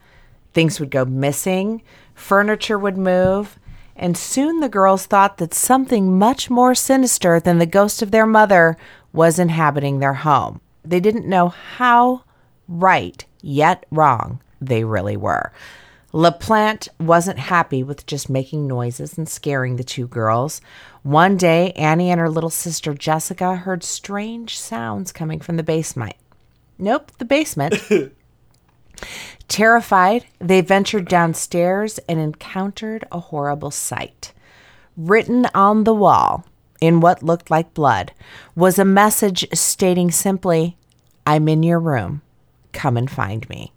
[SPEAKER 2] Things would go missing, furniture would move, and soon the girls thought that something much more sinister than the ghost of their mother was inhabiting their home. They didn't know how right yet wrong they really were. LaPlante wasn't happy with just making noises and scaring the two girls. One day, Annie and her little sister Jessica heard strange sounds coming from the basement. Nope, the basement. Terrified, they ventured downstairs and encountered a horrible sight. Written on the wall, in what looked like blood, was a message stating simply, I'm in your room. Come and find me.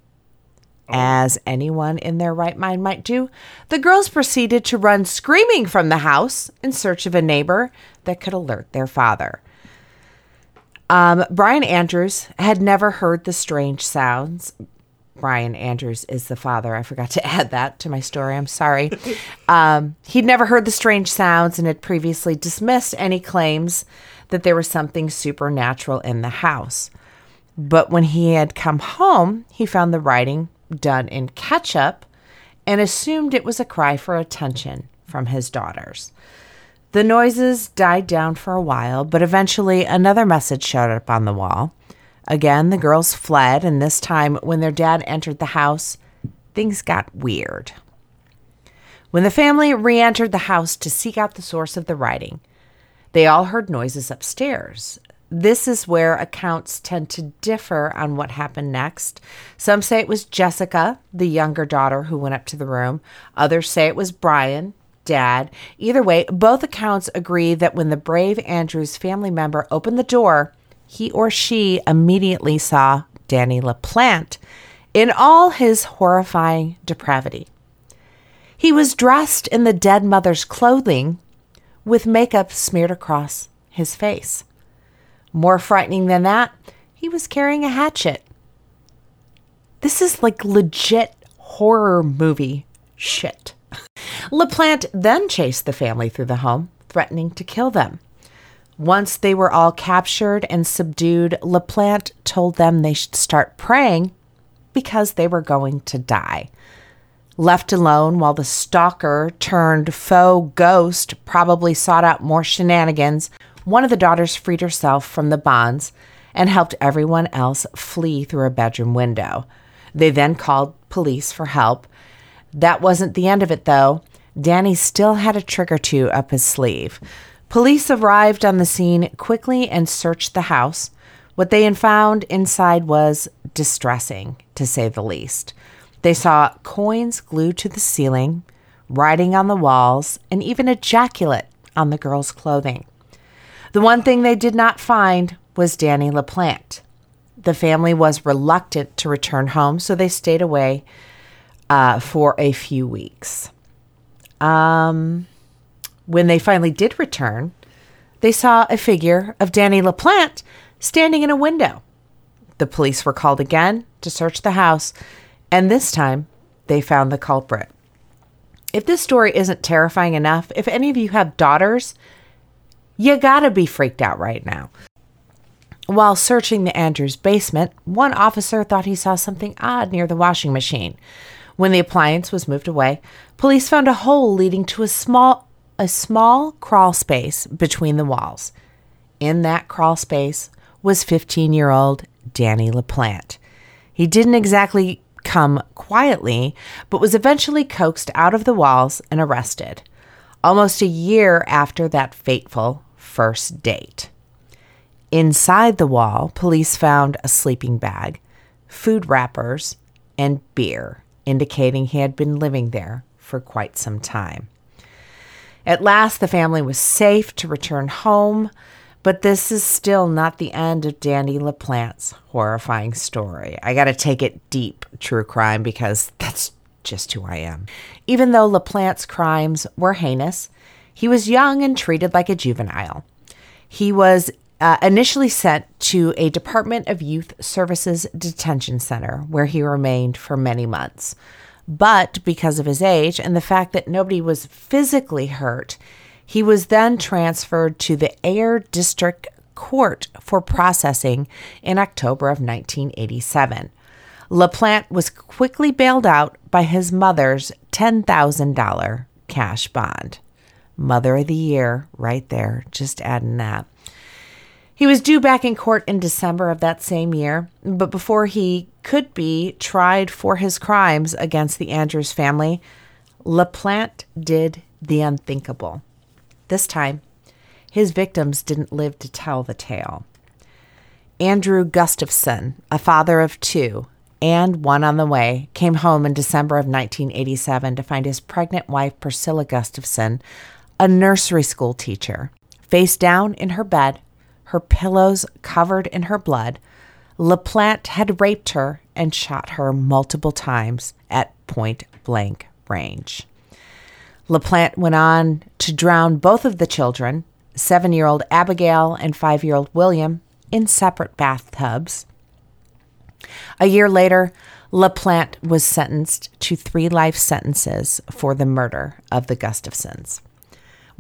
[SPEAKER 2] As anyone in their right mind might do, the girls proceeded to run screaming from the house in search of a neighbor that could alert their father. Um, Brian Andrews had never heard the strange sounds. Brian Andrews is the father. I forgot to add that to my story. I'm sorry. Um, he'd never heard the strange sounds and had previously dismissed any claims that there was something supernatural in the house. But when he had come home, he found the writing done in ketchup and assumed it was a cry for attention from his daughters. The noises died down for a while, but eventually another message showed up on the wall. Again, the girls fled, and this time, when their dad entered the house, things got weird. When the family re entered the house to seek out the source of the writing, they all heard noises upstairs. This is where accounts tend to differ on what happened next. Some say it was Jessica, the younger daughter, who went up to the room. Others say it was Brian, dad. Either way, both accounts agree that when the brave Andrews family member opened the door, he or she immediately saw Danny LaPlante in all his horrifying depravity. He was dressed in the dead mother's clothing with makeup smeared across his face. More frightening than that, he was carrying a hatchet. This is like legit horror movie shit. LaPlante then chased the family through the home, threatening to kill them. Once they were all captured and subdued, LaPlante told them they should start praying because they were going to die. Left alone while the stalker turned faux ghost probably sought out more shenanigans, one of the daughters freed herself from the bonds and helped everyone else flee through a bedroom window. They then called police for help. That wasn't the end of it, though. Danny still had a trick or two up his sleeve. Police arrived on the scene quickly and searched the house. What they found inside was distressing, to say the least. They saw coins glued to the ceiling, writing on the walls, and even ejaculate on the girl's clothing. The one thing they did not find was Danny LaPlante. The family was reluctant to return home, so they stayed away uh, for a few weeks. Um, when they finally did return, they saw a figure of Danny LaPlante standing in a window. The police were called again to search the house, and this time they found the culprit. If this story isn't terrifying enough, if any of you have daughters, you gotta be freaked out right now. While searching the Andrews basement, one officer thought he saw something odd near the washing machine. When the appliance was moved away, police found a hole leading to a small a small crawl space between the walls. In that crawl space was 15-year-old Danny LaPlante. He didn't exactly come quietly, but was eventually coaxed out of the walls and arrested. Almost a year after that fateful first date. Inside the wall, police found a sleeping bag, food wrappers, and beer, indicating he had been living there for quite some time. At last, the family was safe to return home, but this is still not the end of Danny LaPlante's horrifying story. I got to take it deep, true crime, because that's just who I am. Even though LaPlante's crimes were heinous, he was young and treated like a juvenile. He was uh, initially sent to a Department of Youth Services detention center where he remained for many months. But because of his age and the fact that nobody was physically hurt, he was then transferred to the Ayer District Court for processing in October of 1987. LaPlante was quickly bailed out by his mother's $10,000 cash bond. Mother of the Year, right there, just adding that. He was due back in court in December of that same year, but before he could be tried for his crimes against the Andrews family, LaPlante did the unthinkable. This time, his victims didn't live to tell the tale. Andrew Gustafson, a father of two and one on the way, came home in December of 1987 to find his pregnant wife, Priscilla Gustafson, a nursery school teacher, face down in her bed, her pillows covered in her blood. LaPlante had raped her and shot her multiple times at point blank range. LaPlante went on to drown both of the children, seven year old Abigail and five year old William, in separate bathtubs. A year later, LaPlante was sentenced to three life sentences for the murder of the Gustafsons.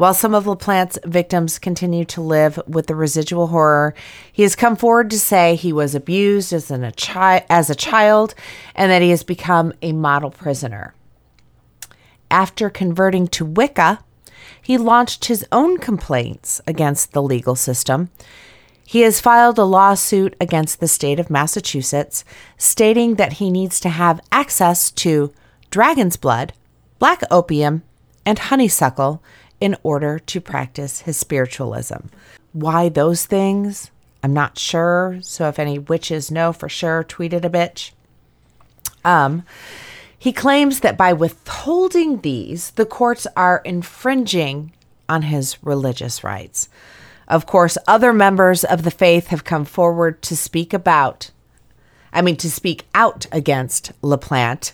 [SPEAKER 2] While some of LaPlante's victims continue to live with the residual horror, he has come forward to say he was abused as, an, a, chi- as a child and that he has become a model prisoner. After converting to Wicca, he launched his own complaints against the legal system. He has filed a lawsuit against the state of Massachusetts, stating that he needs to have access to dragon's blood, black opium, and honeysuckle in order to practice his spiritualism. Why those things? I'm not sure. So if any witches know for sure, tweet it a bitch. Um, he claims that by withholding these, the courts are infringing on his religious rights. Of course, other members of the faith have come forward to speak about, I mean, to speak out against LaPlante.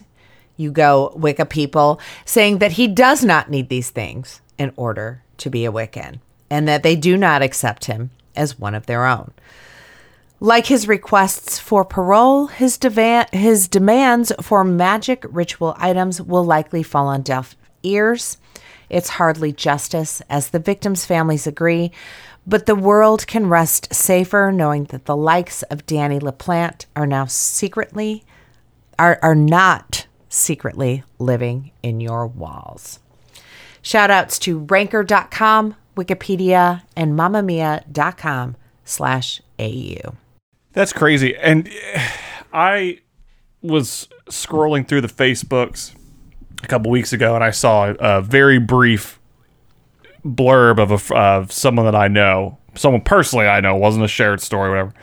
[SPEAKER 2] You go Wicca people saying that he does not need these things in order to be a Wiccan and that they do not accept him as one of their own. Like his requests for parole, his, deva- his demands for magic ritual items will likely fall on deaf ears. It's hardly justice, as the victims' families agree, but the world can rest safer knowing that the likes of Danny LaPlante are now secretly, are, are not secretly living in your walls. Shout outs to ranker.com, Wikipedia, and mamamia.com slash AU.
[SPEAKER 1] That's crazy. And I was scrolling through the Facebooks a couple weeks ago and I saw a very brief blurb of, a, of someone that I know, someone personally I know, wasn't a shared story, whatever.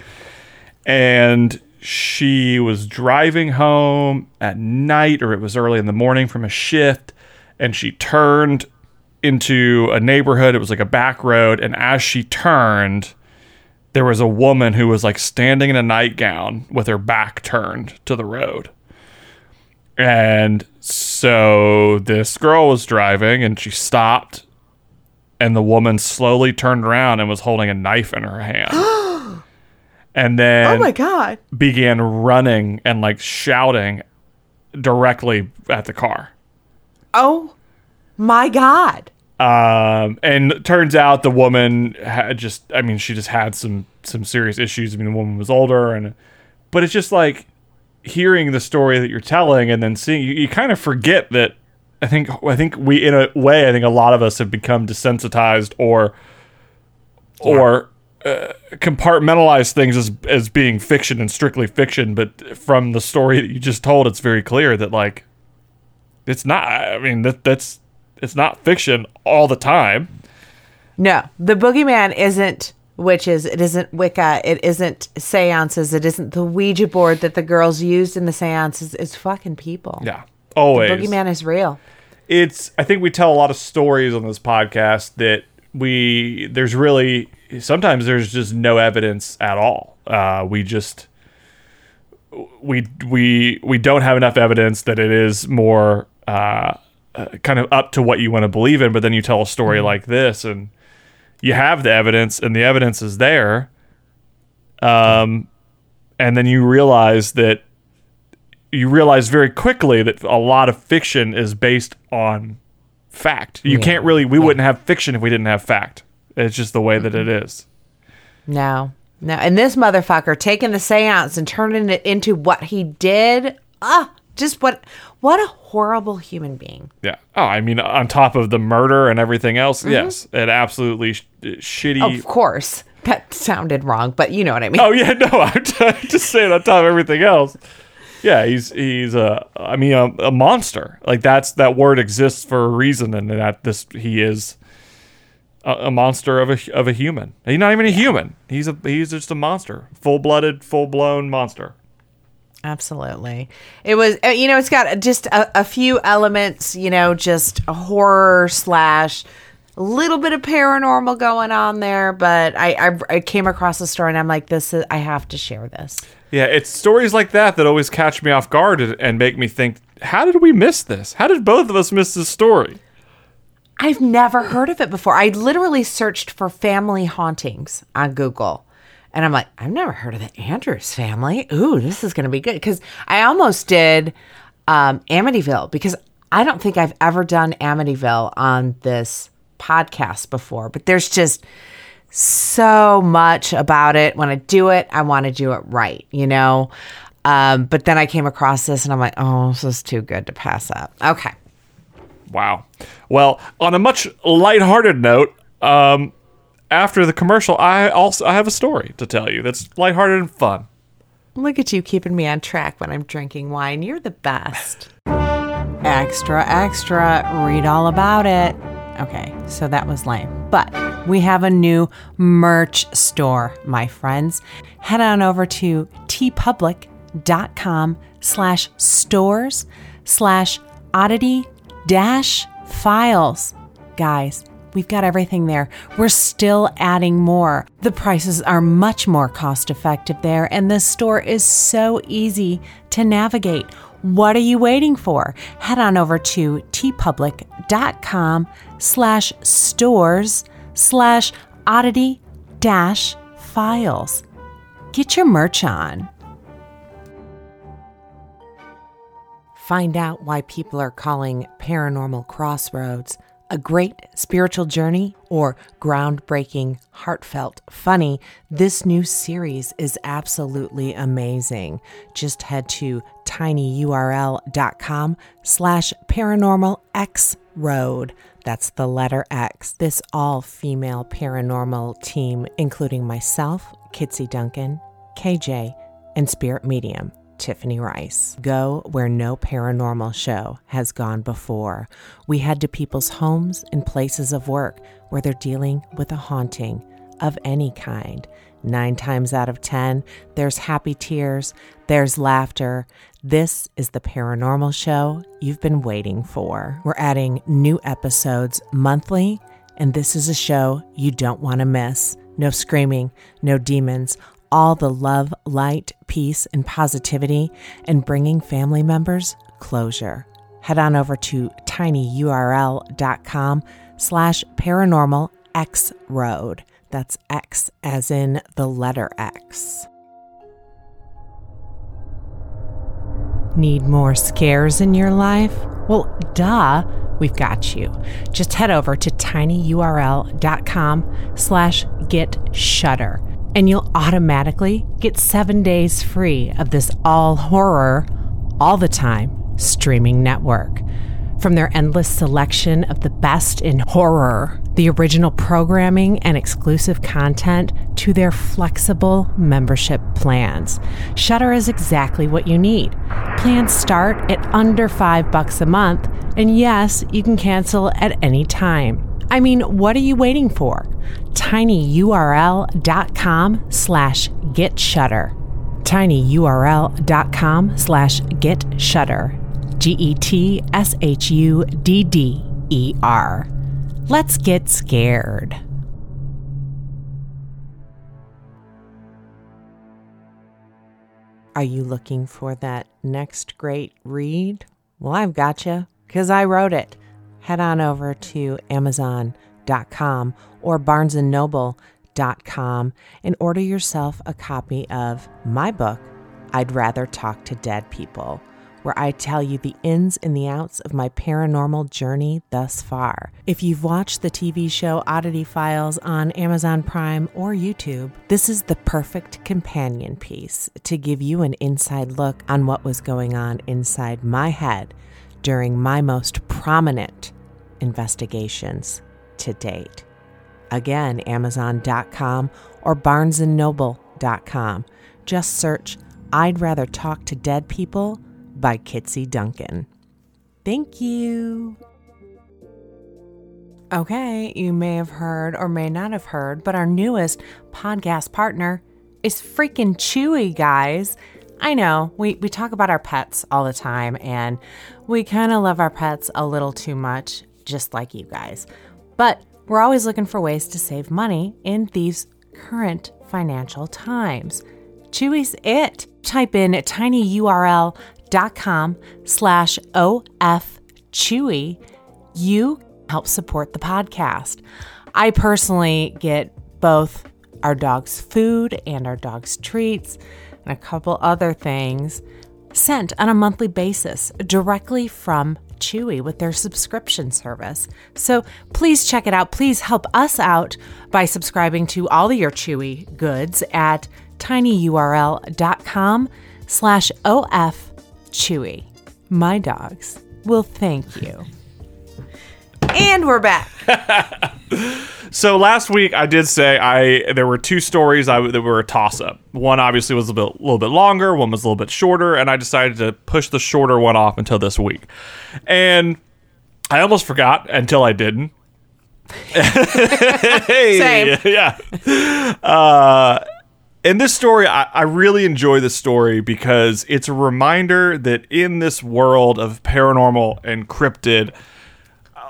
[SPEAKER 1] And she was driving home at night or it was early in the morning from a shift and she turned into a neighborhood. It was like a back road. And as she turned, there was a woman who was like standing in a nightgown with her back turned to the road. And so this girl was driving and she stopped and the woman slowly turned around and was holding a knife in her hand. and then
[SPEAKER 2] Oh my God.
[SPEAKER 1] began running and like shouting directly at the car.
[SPEAKER 2] Oh my God.
[SPEAKER 1] Um, and turns out the woman had just, I mean, she just had some, some serious issues. I mean, the woman was older and, but it's just like hearing the story that you're telling and then seeing, you, you kind of forget that I think, I think we, in a way, I think a lot of us have become desensitized or, or, uh, compartmentalize things as, as being fiction and strictly fiction. But from the story that you just told, it's very clear that like, it's not, I mean, that that's, it's not fiction all the time.
[SPEAKER 2] No, the boogeyman isn't witches. It isn't Wicca. It isn't seances. It isn't the Ouija board that the girls used in the seances. It's fucking people.
[SPEAKER 1] Yeah, always.
[SPEAKER 2] The boogeyman is real.
[SPEAKER 1] it's I think we tell a lot of stories on this podcast that we there's really sometimes there's just no evidence at all. Uh, we just we we we don't have enough evidence that it is more uh, uh, kind of up to what you want to believe in. But then you tell a story like this, and you have the evidence, and the evidence is there. Um, and then you realize that you realize very quickly that a lot of fiction is based on fact. You can't really. We wouldn't have fiction if we didn't have fact. It's just the way that it is.
[SPEAKER 2] No, no. And this motherfucker taking the seance and turning it into what he did. Ah, just what, what a horrible human being.
[SPEAKER 1] Yeah. Oh, I mean, on top of the murder and everything else, mm-hmm. yes, an absolutely sh- uh, shitty.
[SPEAKER 2] Of course, that sounded wrong, but you know what I mean.
[SPEAKER 1] Oh yeah, no, I'm t- just saying on top of everything else. Yeah, he's he's a I mean a, a monster. Like that's that word exists for a reason, and that this he is a, a monster of a of a human. He's not even a human. He's a he's just a monster, full blooded, full blown monster.
[SPEAKER 2] Absolutely. It was, uh, you know, it's got just a, a few elements, you know, just a horror slash a little bit of paranormal going on there. But I, I, I came across the story and I'm like, this is, I have to share this.
[SPEAKER 1] Yeah, it's stories like that that always catch me off guard and, and make me think, how did we miss this? How did both of us miss this story?
[SPEAKER 2] I've never heard of it before. I literally searched for family hauntings on Google. And I'm like, I've never heard of the Andrews family. Ooh, this is going to be good. Because I almost did um, Amityville because I don't think I've ever done Amityville on this podcast before. But there's just so much about it. When I do it, I want to do it right, you know? Um, but then I came across this and I'm like, oh, this is too good to pass up. Okay.
[SPEAKER 1] Wow. Well, on a much lighthearted note, um, after the commercial, I also I have a story to tell you that's lighthearted and fun.
[SPEAKER 2] Look at you keeping me on track when I'm drinking wine. You're the best. extra, extra. Read all about it. Okay, so that was lame. But we have a new merch store, my friends. Head on over to teepublic.com slash stores slash oddity dash files. Guys, we've got everything there. We're still adding more. The prices are much more cost effective there, and the store is so easy to navigate. What are you waiting for? Head on over to teepublic.com slash stores slash oddity dash files. Get your merch on. Find out why people are calling Paranormal Crossroads a great spiritual journey or groundbreaking, heartfelt, funny. This new series is absolutely amazing. Just head to tinyurl.com slash paranormal x road. That's the letter X. This all female paranormal team, including myself, Kitsy Duncan, KJ, and Spirit Medium. Tiffany Rice. Go where no paranormal show has gone before. We head to people's homes and places of work where they're dealing with a haunting of any kind. Nine times out of ten, there's happy tears, there's laughter. This is the paranormal show you've been waiting for. We're adding new episodes monthly, and this is a show you don't want to miss. No screaming, no demons, all the love, light, peace, and positivity, and bringing family members closure. Head on over to tinyurl.com slash paranormal x road. That's X as in the letter X. Need more scares in your life? Well, duh, we've got you. Just head over to tinyurl.com slash get shudder and you'll automatically get seven days free of this all horror, all the time streaming network. From their endless selection of the best in horror, the original programming and exclusive content, to their flexible membership plans, Shudder is exactly what you need. Plans start at under five bucks a month, and yes, you can cancel at any time. I mean, what are you waiting for? tinyurl.com slash get shudder. tinyurl.com slash get shudder. G E T S H U D D E R. Let's get scared. Are you looking for that next great read? Well, I've got you because I wrote it. Head on over to Amazon.com or BarnesandNoble.com and order yourself a copy of my book, I'd Rather Talk to Dead People, where I tell you the ins and the outs of my paranormal journey thus far. If you've watched the TV show Oddity Files on Amazon Prime or YouTube, this is the perfect companion piece to give you an inside look on what was going on inside my head during my most prominent investigations to date. Again, Amazon.com or BarnesandNoble.com. Just search I'd Rather Talk to Dead People by Kitsy Duncan. Thank you. Okay, you may have heard or may not have heard, but our newest podcast partner is freaking Chewy, guys. I know we, we talk about our pets all the time, and we kind of love our pets a little too much, just like you guys. But we're always looking for ways to save money in these current financial times. Chewy's it. Type in tinyurl.com slash ofchewy. You help support the podcast. I personally get both our dog's food and our dog's treats and a couple other things sent on a monthly basis directly from Chewy with their subscription service. So please check it out. Please help us out by subscribing to all of your Chewy goods at tinyurl.com slash of chewy. My dogs will thank you. And we're back.
[SPEAKER 1] So last week I did say I there were two stories I, that were a toss up. One obviously was a bit, little bit longer, one was a little bit shorter, and I decided to push the shorter one off until this week. And I almost forgot until I didn't.
[SPEAKER 2] Same.
[SPEAKER 1] yeah. Uh, and this story, I, I really enjoy this story because it's a reminder that in this world of paranormal and cryptid,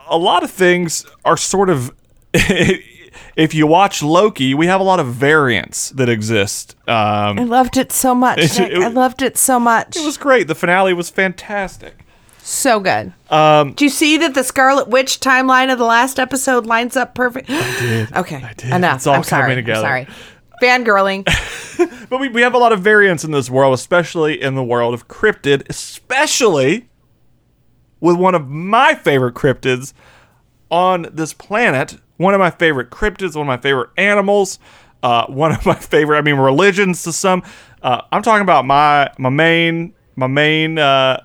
[SPEAKER 1] a lot of things are sort of if you watch Loki, we have a lot of variants that exist. Um,
[SPEAKER 2] I loved it so much.
[SPEAKER 1] It- it-
[SPEAKER 2] I loved it so much.
[SPEAKER 1] it was great. The finale was fantastic.
[SPEAKER 2] so good. Um, Do you see that the Scarlet Witch timeline of the last episode lines up perfect? I
[SPEAKER 1] did.
[SPEAKER 2] Okay.
[SPEAKER 1] I did.
[SPEAKER 2] Enough.
[SPEAKER 1] It's all
[SPEAKER 2] I'm sorry.
[SPEAKER 1] coming together.
[SPEAKER 2] I'm sorry. Fangirling.
[SPEAKER 1] But we, we have a lot of variants in this world, especially in the world of cryptid, especially with one of my favorite cryptids on this planet. One of my favorite cryptids, one of my favorite animals, uh, one of my favorite, I mean, religions to some. Uh, I'm talking about my my main my main uh,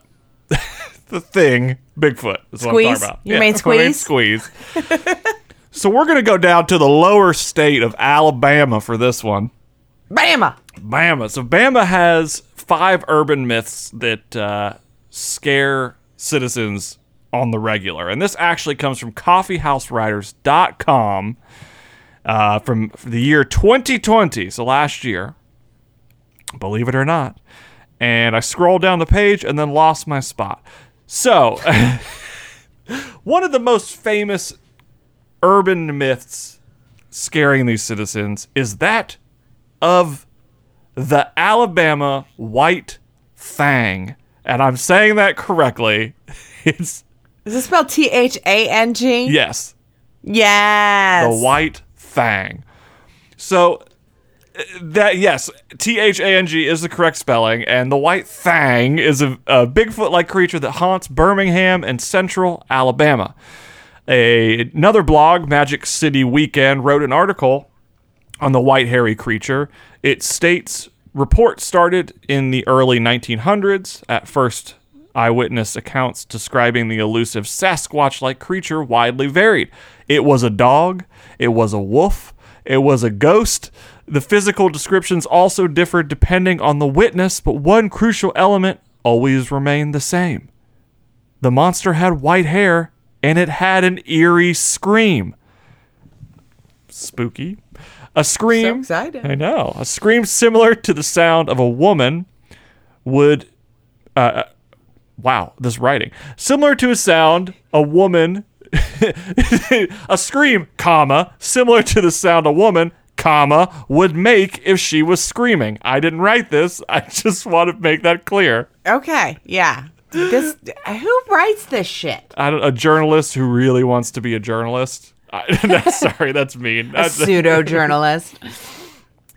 [SPEAKER 1] the thing, Bigfoot. Is what I'm
[SPEAKER 2] Squeeze?
[SPEAKER 1] talking about.
[SPEAKER 2] Your main
[SPEAKER 1] my main squeeze. so we're gonna go down to the lower state of Alabama for this one.
[SPEAKER 2] Bama.
[SPEAKER 1] Bama. So Bama has five urban myths that uh, scare citizens on the regular, and this actually comes from CoffeeHouseWriters.com uh, from the year 2020, so last year. Believe it or not. And I scrolled down the page and then lost my spot. So, one of the most famous urban myths scaring these citizens is that of the Alabama White Thang. And I'm saying that correctly. It's,
[SPEAKER 2] Is it spelled T H A N G?
[SPEAKER 1] yes,
[SPEAKER 2] Yes.
[SPEAKER 1] the White Thang. So, uh, that, yes, T H A N G is the correct spelling. And the White Thang is a, a Bigfoot like creature that haunts Birmingham and central Alabama. A, another blog, Magic City Weekend, wrote an article on the white hairy creature. It states reports started in the early 1900s. At first, eyewitness accounts describing the elusive Sasquatch like creature widely varied. It was a dog, it was a wolf, it was a ghost. The physical descriptions also differed depending on the witness, but one crucial element always remained the same. The monster had white hair and it had an eerie scream. Spooky. A scream.
[SPEAKER 2] So excited.
[SPEAKER 1] I know. A scream similar to the sound of a woman would uh, wow, this writing. Similar to a sound a woman a scream, comma, similar to the sound a woman, comma, would make if she was screaming. I didn't write this. I just want to make that clear.
[SPEAKER 2] Okay, yeah. This who writes this shit?
[SPEAKER 1] I don't, a journalist who really wants to be a journalist. I, sorry, that's mean.
[SPEAKER 2] A pseudo journalist.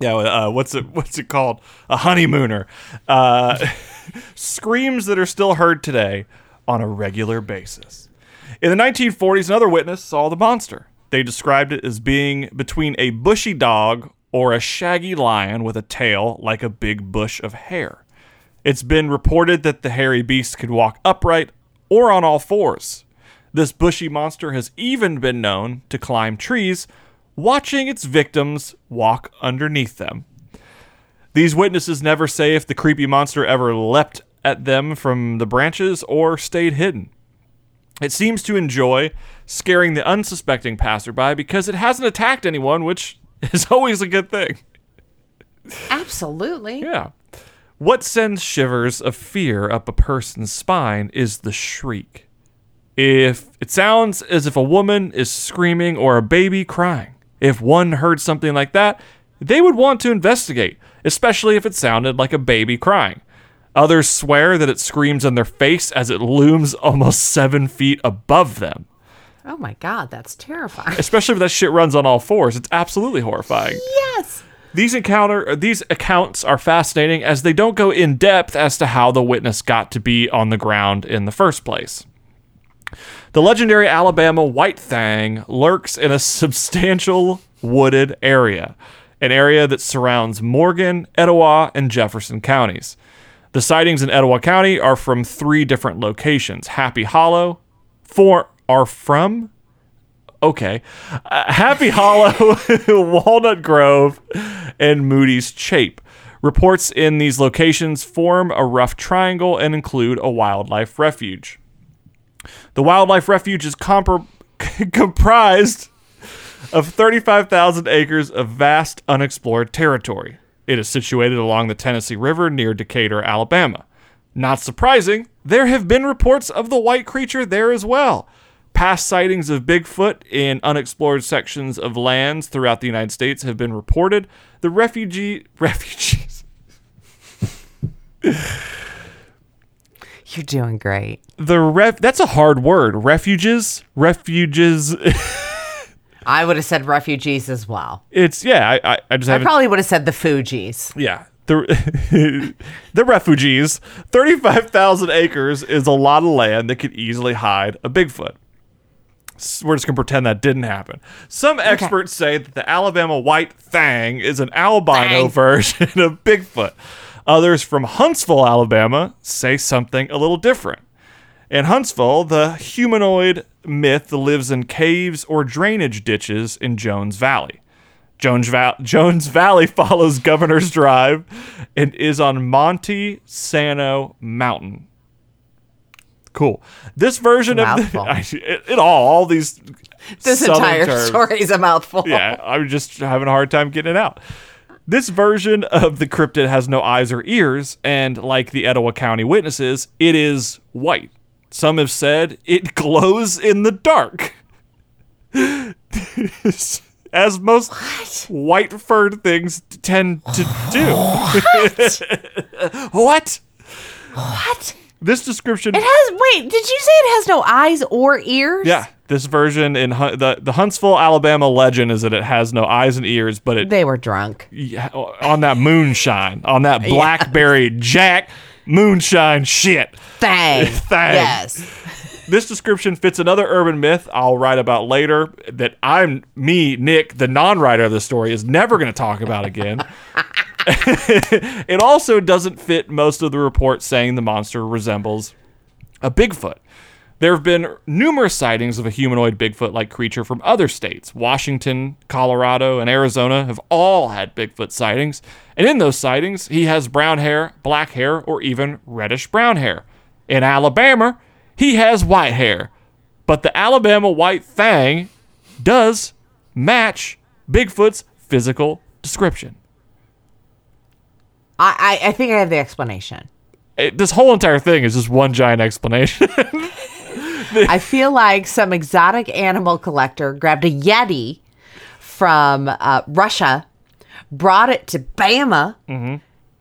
[SPEAKER 1] Yeah, uh, what's it? What's it called? A honeymooner. Uh, screams that are still heard today on a regular basis. In the 1940s, another witness saw the monster. They described it as being between a bushy dog or a shaggy lion with a tail like a big bush of hair. It's been reported that the hairy beast could walk upright or on all fours. This bushy monster has even been known to climb trees, watching its victims walk underneath them. These witnesses never say if the creepy monster ever leapt at them from the branches or stayed hidden. It seems to enjoy scaring the unsuspecting passerby because it hasn't attacked anyone, which is always a good thing.
[SPEAKER 2] Absolutely.
[SPEAKER 1] Yeah. What sends shivers of fear up a person's spine is the shriek. If it sounds as if a woman is screaming or a baby crying, if one heard something like that, they would want to investigate, especially if it sounded like a baby crying. Others swear that it screams in their face as it looms almost seven feet above them.
[SPEAKER 2] Oh my god, that's terrifying.
[SPEAKER 1] Especially if that shit runs on all fours. It's absolutely horrifying.
[SPEAKER 2] yes.
[SPEAKER 1] These encounter these accounts are fascinating as they don't go in depth as to how the witness got to be on the ground in the first place. The legendary Alabama white thang lurks in a substantial wooded area, an area that surrounds Morgan, Etowah, and Jefferson counties. The sightings in Etowah County are from three different locations. Happy Hollow, four are from okay. Uh, Happy Hollow, Walnut Grove, and Moody's Chapel. Reports in these locations form a rough triangle and include a wildlife refuge. The wildlife refuge is compr- comprised of 35,000 acres of vast unexplored territory. It is situated along the Tennessee River near Decatur, Alabama. Not surprising, there have been reports of the white creature there as well. Past sightings of Bigfoot in unexplored sections of lands throughout the United States have been reported. The refugee refugees
[SPEAKER 2] You're doing great.
[SPEAKER 1] the ref that's a hard word. Refuges, refuges.
[SPEAKER 2] I would have said refugees as well.
[SPEAKER 1] It's yeah. I I, I just
[SPEAKER 2] I
[SPEAKER 1] haven't.
[SPEAKER 2] probably would have said the Fugees.
[SPEAKER 1] yeah. The the refugees. Thirty five thousand acres is a lot of land that could easily hide a Bigfoot. S- We're just gonna pretend that didn't happen. Some experts say that the Alabama white fang is an albino
[SPEAKER 2] Thang.
[SPEAKER 1] version of Bigfoot. Others from Huntsville, Alabama, say something a little different. In Huntsville, the humanoid myth lives in caves or drainage ditches in Jones Valley. Jones, Va- Jones Valley follows Governor's Drive and is on Monte Sano Mountain. Cool. This version of the, I, it, it all all these
[SPEAKER 2] This
[SPEAKER 1] southern
[SPEAKER 2] entire
[SPEAKER 1] terms.
[SPEAKER 2] story is a mouthful.
[SPEAKER 1] Yeah, I'm just having a hard time getting it out. This version of the cryptid has no eyes or ears, and like the Etowah County witnesses, it is white. Some have said it glows in the dark. As most white furred things tend to do. what?
[SPEAKER 2] What?
[SPEAKER 1] This description.
[SPEAKER 2] It has. Wait, did you say it has no eyes or ears?
[SPEAKER 1] yeah, this version in Hun- the the Huntsville, Alabama legend is that it has no eyes and ears, but it
[SPEAKER 2] They were drunk.
[SPEAKER 1] yeah, on that moonshine, on that blackberry jack moonshine shit.
[SPEAKER 2] Thang.
[SPEAKER 1] Thang.
[SPEAKER 2] Yes.
[SPEAKER 1] This description fits another urban myth I'll write about later that I'm me, Nick, the non-writer of the story, is never going to talk about again. it also doesn't fit most of the reports saying the monster resembles a Bigfoot. There have been numerous sightings of a humanoid Bigfoot like creature from other states. Washington, Colorado, and Arizona have all had Bigfoot sightings. And in those sightings, he has brown hair, black hair, or even reddish brown hair. In Alabama, he has white hair. But the Alabama white thang does match Bigfoot's physical description.
[SPEAKER 2] I, I, I think I have the explanation.
[SPEAKER 1] it, this whole entire thing is just one giant explanation.
[SPEAKER 2] I feel like some exotic animal collector grabbed a Yeti from uh, Russia, brought it to Bama,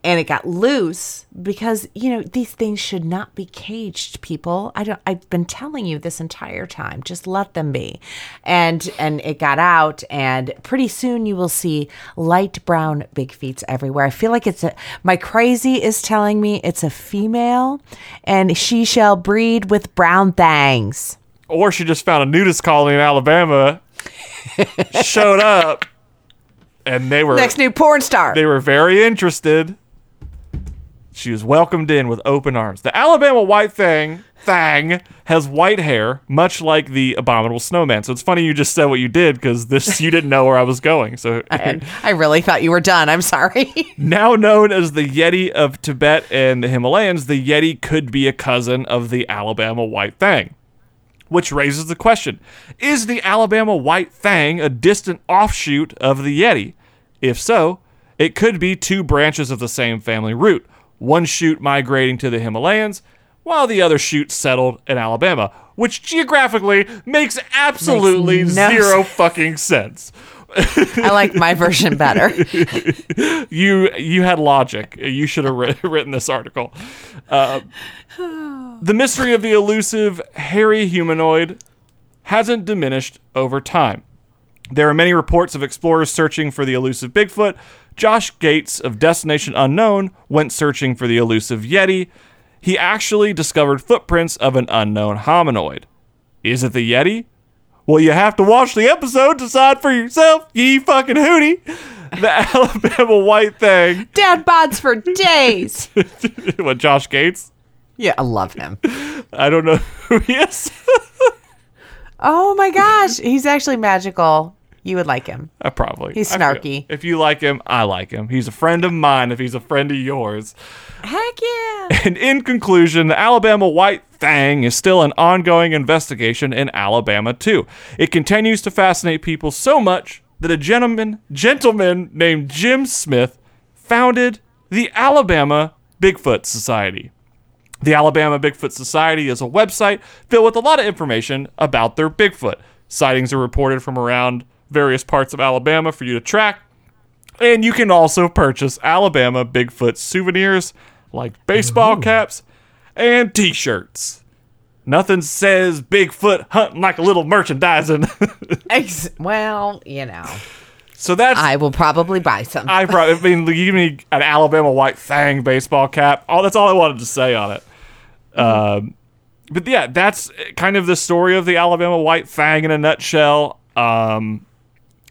[SPEAKER 2] and it got loose because you know these things should not be caged. People, I don't. I've been telling you this entire time. Just let them be, and and it got out, and pretty soon you will see light brown big feet everywhere. I feel like it's a. My crazy is telling me it's a female, and she shall breed with brown things.
[SPEAKER 1] or she just found a nudist colony in Alabama, showed up, and they were
[SPEAKER 2] Next new porn star.
[SPEAKER 1] they were very interested. She was welcomed in with open arms. The Alabama white thing thang has white hair, much like the abominable snowman. So it's funny you just said what you did because this you didn't know where I was going. So
[SPEAKER 2] And I really thought you were done. I'm sorry.
[SPEAKER 1] now known as the Yeti of Tibet and the Himalayas, the Yeti could be a cousin of the Alabama white thang. Which raises the question Is the Alabama white thang a distant offshoot of the Yeti? If so, it could be two branches of the same family root, one shoot migrating to the Himalayas, while the other shoot settled in Alabama, which geographically makes absolutely
[SPEAKER 2] Makes no
[SPEAKER 1] zero fucking sense.
[SPEAKER 2] I like my version better.
[SPEAKER 1] you you had logic. You should have writ- written this article. Uh, the mystery of the elusive hairy humanoid hasn't diminished over time. There are many reports of explorers searching for the elusive Bigfoot. Josh Gates of Destination Unknown went searching for the elusive Yeti. He actually discovered footprints of an unknown hominoid. Is it the Yeti? Well, you have to watch the episode to decide for yourself, ye fucking hootie. The Alabama white thing.
[SPEAKER 2] Dad bods for days.
[SPEAKER 1] what, Josh Gates?
[SPEAKER 2] Yeah, I love him.
[SPEAKER 1] I don't know who he is.
[SPEAKER 2] Oh my gosh, he's actually magical. You would like him.
[SPEAKER 1] Uh, probably.
[SPEAKER 2] He's
[SPEAKER 1] I feel-
[SPEAKER 2] snarky.
[SPEAKER 1] If you like him, I like him. He's a friend of mine if he's a friend of yours.
[SPEAKER 2] Heck yeah.
[SPEAKER 1] And in conclusion, the Alabama White Thang is still an ongoing investigation in Alabama too. It continues to fascinate people so much that a gentleman gentleman named Jim Smith founded the Alabama Bigfoot Society. The Alabama Bigfoot Society is a website filled with a lot of information about their Bigfoot. Sightings are reported from around various parts of Alabama for you to track. And you can also purchase Alabama Bigfoot souvenirs like baseball caps and t shirts. Nothing says Bigfoot hunting like a little merchandising.
[SPEAKER 2] Ex- well, you know,
[SPEAKER 1] so that's.
[SPEAKER 2] I will probably buy some.
[SPEAKER 1] I probably, I mean, give me an Alabama white Fang baseball cap. All that's all I wanted to say on it. Um, but yeah, that's kind of the story of the Alabama white fang in a nutshell. Um,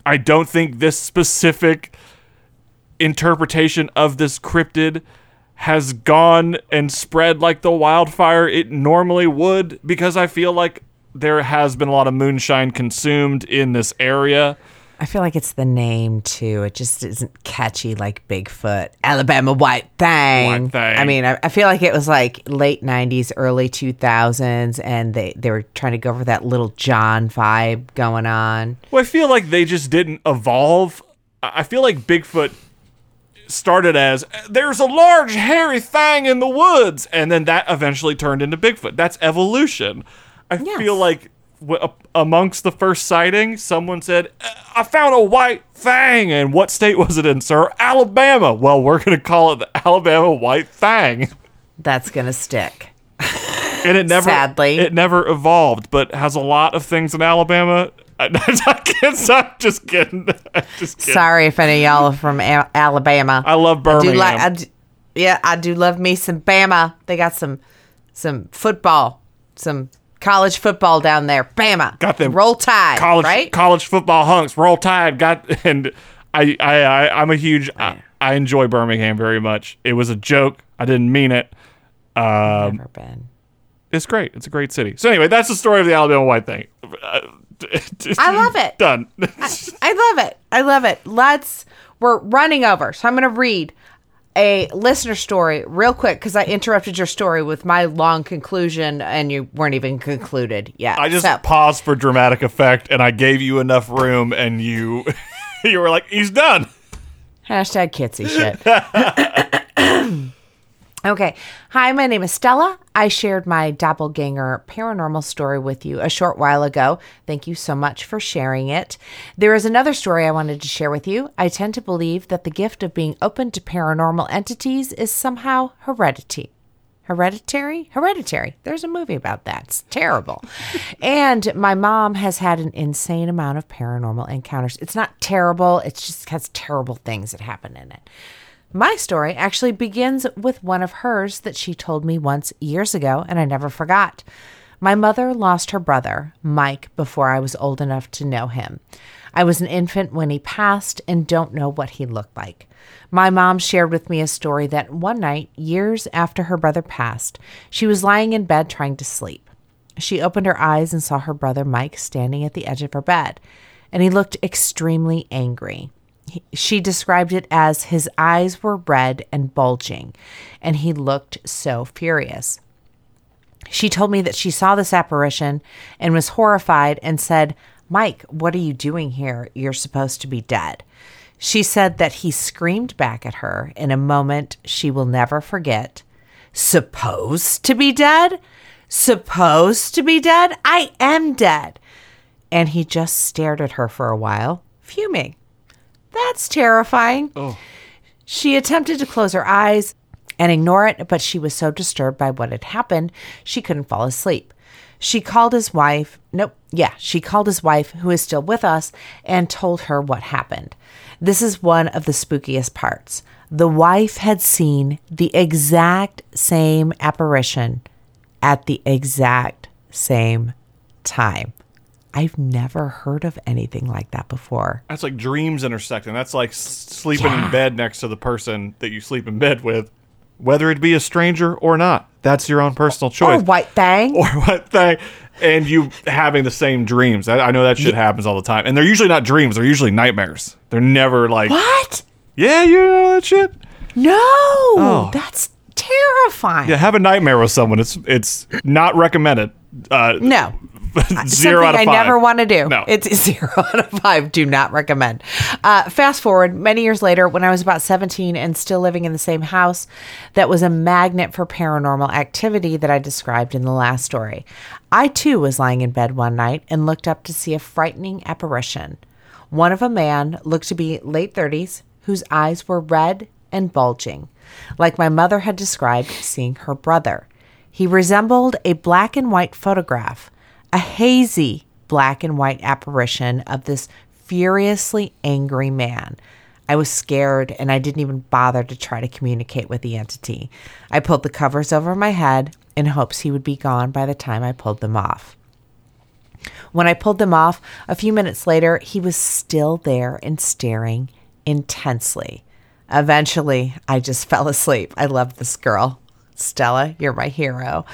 [SPEAKER 1] I don't think this specific interpretation of this cryptid has gone and spread like the wildfire it normally would because I feel like there has been a lot of moonshine consumed in this area.
[SPEAKER 2] I feel like it's the name too. It just isn't catchy like Bigfoot, Alabama White Thing.
[SPEAKER 1] White Thang.
[SPEAKER 2] I mean, I, I feel like it was like late '90s, early 2000s, and they they were trying to go for that Lil Jon vibe going on.
[SPEAKER 1] Well, I feel like they just didn't evolve. I I feel like Bigfoot started as there's a large hairy thing in the woods, and then that eventually turned into Bigfoot. That's evolution. I
[SPEAKER 2] Yes.
[SPEAKER 1] feel like w- a- amongst the first sighting, someone said, "I found a white fang. and what state was it in, sir? Alabama. Well, we're gonna call it the Alabama white fang.
[SPEAKER 2] That's gonna stick.
[SPEAKER 1] and it never
[SPEAKER 2] Sadly.
[SPEAKER 1] it never evolved but has a lot of things in alabama I, I guess i'm just kidding I'm just kidding
[SPEAKER 2] Sorry if any of y'all are from Al- Alabama.
[SPEAKER 1] i love
[SPEAKER 2] do
[SPEAKER 1] birmingham
[SPEAKER 2] like, I do, yeah, I do love me some Bama. They got some some football, some college football down there. Bama,
[SPEAKER 1] Got them
[SPEAKER 2] roll tide,
[SPEAKER 1] college
[SPEAKER 2] right?
[SPEAKER 1] college football hunks roll tide got and i i, I i'm a huge I, I enjoy birmingham very much it was a joke i didn't mean it um
[SPEAKER 2] Never been.
[SPEAKER 1] it's great it's a great city so anyway that's the story of the alabama white thing
[SPEAKER 2] I love it.
[SPEAKER 1] done
[SPEAKER 2] I love it. I love it. Let's. We're running over, so I'm going to read a listener story real quick because I interrupted your story with my long conclusion, and you weren't even concluded yet.
[SPEAKER 1] I just
[SPEAKER 2] So-
[SPEAKER 1] paused for dramatic effect, and I gave you enough room, and you you were like, "He's done."
[SPEAKER 2] Hashtag Kitsy shit. Okay. Hi, my name is Stella. I shared my doppelganger paranormal story with you a short while ago. Thank you so much for sharing it. There is another story I wanted to share with you. I tend to believe that the gift of being open to paranormal entities is somehow heredity. Hereditary? Hereditary. There's a movie about that. It's terrible. and my mom has had an insane amount of paranormal encounters. It's not terrible, it just has terrible things that happen in it. My story actually begins with one of hers that she told me once years ago, and I never forgot. My mother lost her brother, Mike, before I was old enough to know him. I was an infant when he passed and don't know what he looked like. My mom shared with me a story that one night, years after her brother passed, she was lying in bed trying to sleep. She opened her eyes and saw her brother Mike standing at the edge of her bed, and he looked extremely angry. He- She described it as his eyes were red and bulging, and he looked so furious. She told me that she saw this apparition and was horrified and said, Mike, what are you doing here? You're supposed to be dead. She said that he screamed back at her in a moment she will never forget. Supposed to be dead? Supposed to be dead? I am dead. And he just stared at her for a while, fuming. That's terrifying. Oh. She attempted to close her eyes and ignore it, but she was so disturbed by what had happened, she couldn't fall asleep. She called his wife. Nope. Yeah, she called his wife, who is still with us, and told her what happened. This is one of the spookiest parts. The wife had seen the exact same apparition at the exact same time. I've never heard of anything like that before.
[SPEAKER 1] That's like dreams intersecting. That's like sleeping
[SPEAKER 2] Yeah.
[SPEAKER 1] in bed next to the person that you sleep in bed with, whether it be a stranger or not. That's your own personal choice.
[SPEAKER 2] Or white thing.
[SPEAKER 1] or what thing, and you having the same dreams. I, I know that shit happens all the time, and they're usually not dreams. They're usually nightmares. They're never like,
[SPEAKER 2] what?
[SPEAKER 1] yeah, you know that shit.
[SPEAKER 2] No, that's terrifying.
[SPEAKER 1] Oh. Yeah, have a nightmare with someone. It's it's not recommended. Uh,
[SPEAKER 2] No.
[SPEAKER 1] zero out of
[SPEAKER 2] I never want to do.
[SPEAKER 1] No.
[SPEAKER 2] It's zero out of five. Do not recommend. Uh, fast forward many years later, when I was about 17 and still living in the same house that was a magnet for paranormal activity that I described in the last story. I too was lying in bed one night and looked up to see a frightening apparition. One of a man looked to be late 30s, whose eyes were red and bulging, like my mother had described seeing her brother. He resembled a black and white photograph, a hazy black and white apparition of this furiously angry man. I was scared and I didn't even bother to try to communicate with the entity. I pulled the covers over my head in hopes he would be gone by the time I pulled them off. When I pulled them off, a few minutes later, he was still there and staring intensely. Eventually, I just fell asleep. I love this girl. Stella, you're my hero.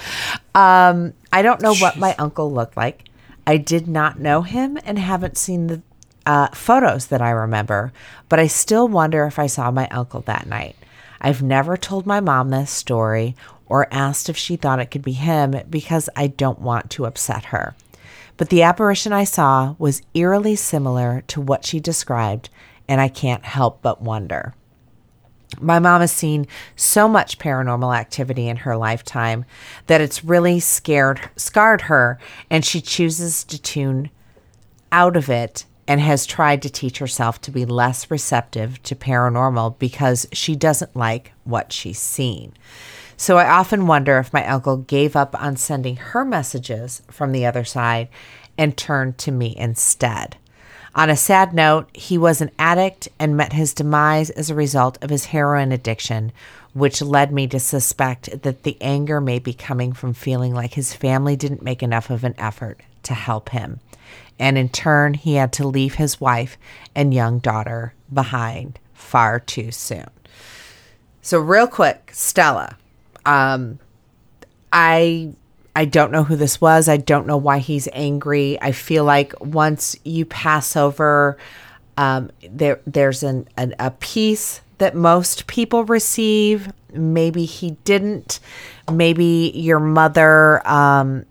[SPEAKER 2] Um, I don't know what my uncle looked like. I did not know him and haven't seen the uh, photos that I remember, but I still wonder if I saw my uncle that night. I've never told my mom this story or asked if she thought it could be him because I don't want to upset her. But the apparition I saw was eerily similar to what she described, and I can't help but wonder. My mom has seen so much paranormal activity in her lifetime that it's really scared scarred her and she chooses to tune out of it and has tried to teach herself to be less receptive to paranormal because she doesn't like what she's seen. So I often wonder if my uncle gave up on sending her messages from the other side and turned to me instead. On a sad note, he was an addict and met his demise as a result of his heroin addiction, which led me to suspect that the anger may be coming from feeling like his family didn't make enough of an effort to help him. And in turn, he had to leave his wife and young daughter behind far too soon. So, real quick, Stella, um, I I don't know who this was. I don't know why he's angry. I feel like once you pass over, um, there there's an, an a piece that most people receive. Maybe he didn't. Maybe your mother um,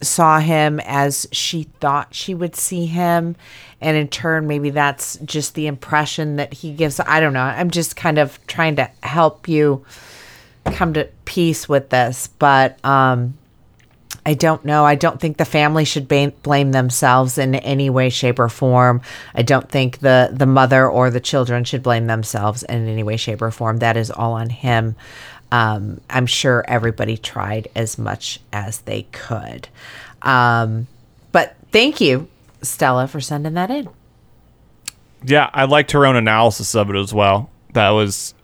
[SPEAKER 2] saw him as she thought she would see him, and in turn, maybe that's just the impression that he gives. I don't know. I'm just kind of trying to help you come to peace with this, but um, I don't know. I don't think the family should ba- blame themselves in any way, shape, or form. I don't think the the mother or the children should blame themselves in any way, shape, or form. That is all on him. Um, I'm sure everybody tried as much as they could. Um, but thank you, Stella, for sending that in.
[SPEAKER 1] Yeah, I liked her own analysis of it as well. That was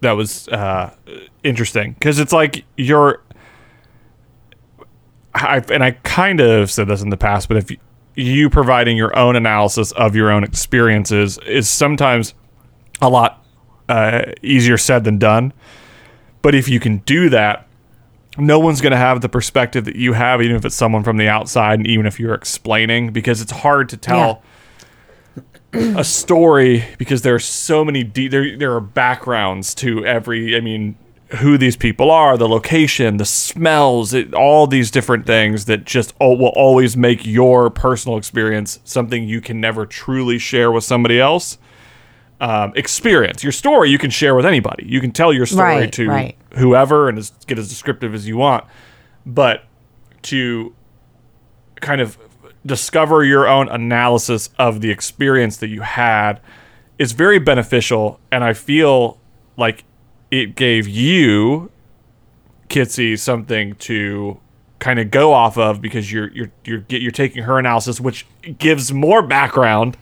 [SPEAKER 1] that was uh, interesting because it's like you're. I and I kind of said this in the past, but if you, you providing your own analysis of your own experiences is sometimes a lot uh, easier said than done. But if you can do that, no one's going to have the perspective that you have, even if it's someone from the outside, and even if you're explaining, because it's hard to tell a story because there are so many de- there there are backgrounds to every I mean who these people are, the location, the smells, it, all these different things that just oh, will always make your personal experience something you can never truly share with somebody else. Um, experience your story you can share with anybody. You can tell your story
[SPEAKER 2] Right,
[SPEAKER 1] to
[SPEAKER 2] right.
[SPEAKER 1] whoever and as, get as descriptive as you want, but to kind of discover your own analysis of the experience that you had is very beneficial and i feel like it gave you kitsy something to kind of go off of because you're you're you're you're taking her analysis which gives more background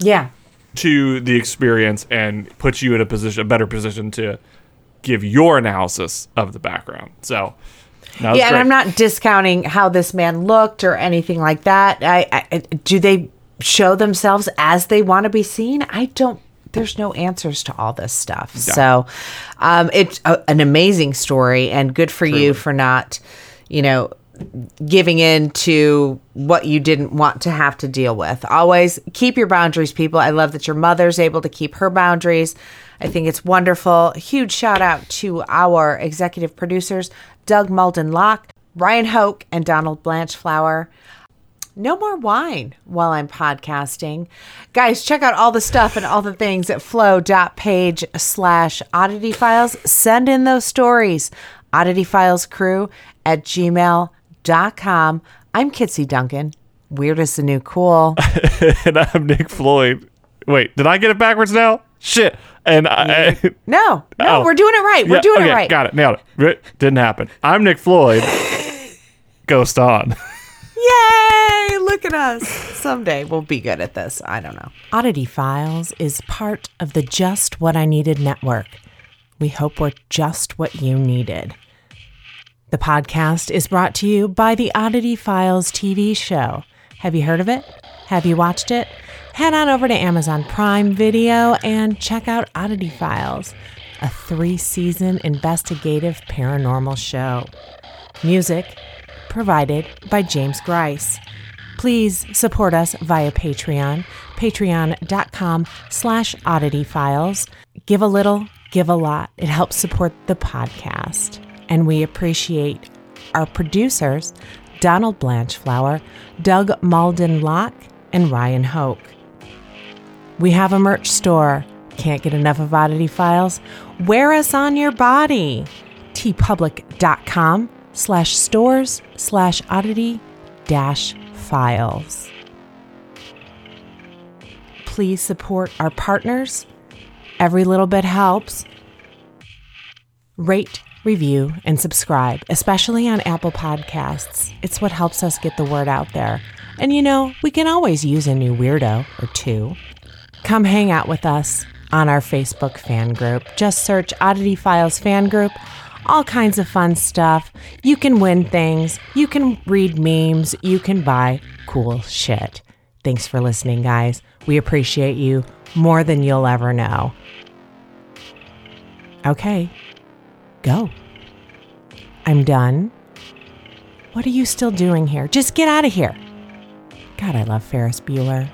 [SPEAKER 2] Yeah.
[SPEAKER 1] to the experience and puts you in a position a better position to give your analysis of the background so no,
[SPEAKER 2] yeah, and I'm not discounting how this man looked or anything like that. I, I do they show themselves as they want to be seen? I don't. There's no answers to all this stuff. So, um, it's a, an amazing story, and good for you for not, you know, giving in to what you didn't want to have to deal with. Always keep your boundaries, people. I love that your mother's able to keep her boundaries. I think it's wonderful. Huge shout out to our executive producers, Doug Malden Locke, Ryan Hoke, and Donald Blanchflower. No more wine while I'm podcasting. Guys, check out all the stuff and all the things at flow.page slash oddity files. Send in those stories. Oddity files crew at gmail.com. I'm Kitsy Duncan. Weird is the new cool.
[SPEAKER 1] and i'm nick floyd wait did i get it backwards now shit and i
[SPEAKER 2] No, no,
[SPEAKER 1] Oh.
[SPEAKER 2] we're doing it right. We're
[SPEAKER 1] Yeah,
[SPEAKER 2] doing
[SPEAKER 1] okay,
[SPEAKER 2] it right.
[SPEAKER 1] Got it. Nailed it. Didn't happen. I'm Nick Floyd. Ghost on.
[SPEAKER 2] Yay! Look at us. Someday we'll be good at this. I don't know. Oddity Files is part of the Just What I Needed network. We hope we're just what you needed. The podcast is brought to you by the Oddity Files TV show. Have you heard of it? Have you watched it? Head on over to Amazon Prime Video and check out Oddity Files, a three season investigative paranormal show. Music provided by James Grice. Please support us via Patreon, patreon.com slash oddity files. Give a little, give a lot. It helps support the podcast. And we appreciate our producers, Donald Blanchflower, Doug Malden Locke, and Ryan Hoke. We have a merch store. Can't get enough of Oddity Files? Wear us on your body. teepublic.com slash stores slash oddity dash files. Please support our partners. Every little bit helps. Rate, review, and subscribe, especially on Apple Podcasts. It's what helps us get the word out there. And you know, we can always use a new weirdo or two. Come hang out with us on our Facebook fan group. Just search Oddity Files Fan Group. All kinds of fun stuff. You can win things. You can read memes. You can buy cool shit. Thanks for listening, guys. We appreciate you more than you'll ever know. Okay, go. I'm done. What are you still doing here? Just get out of here. God, I love Ferris Bueller.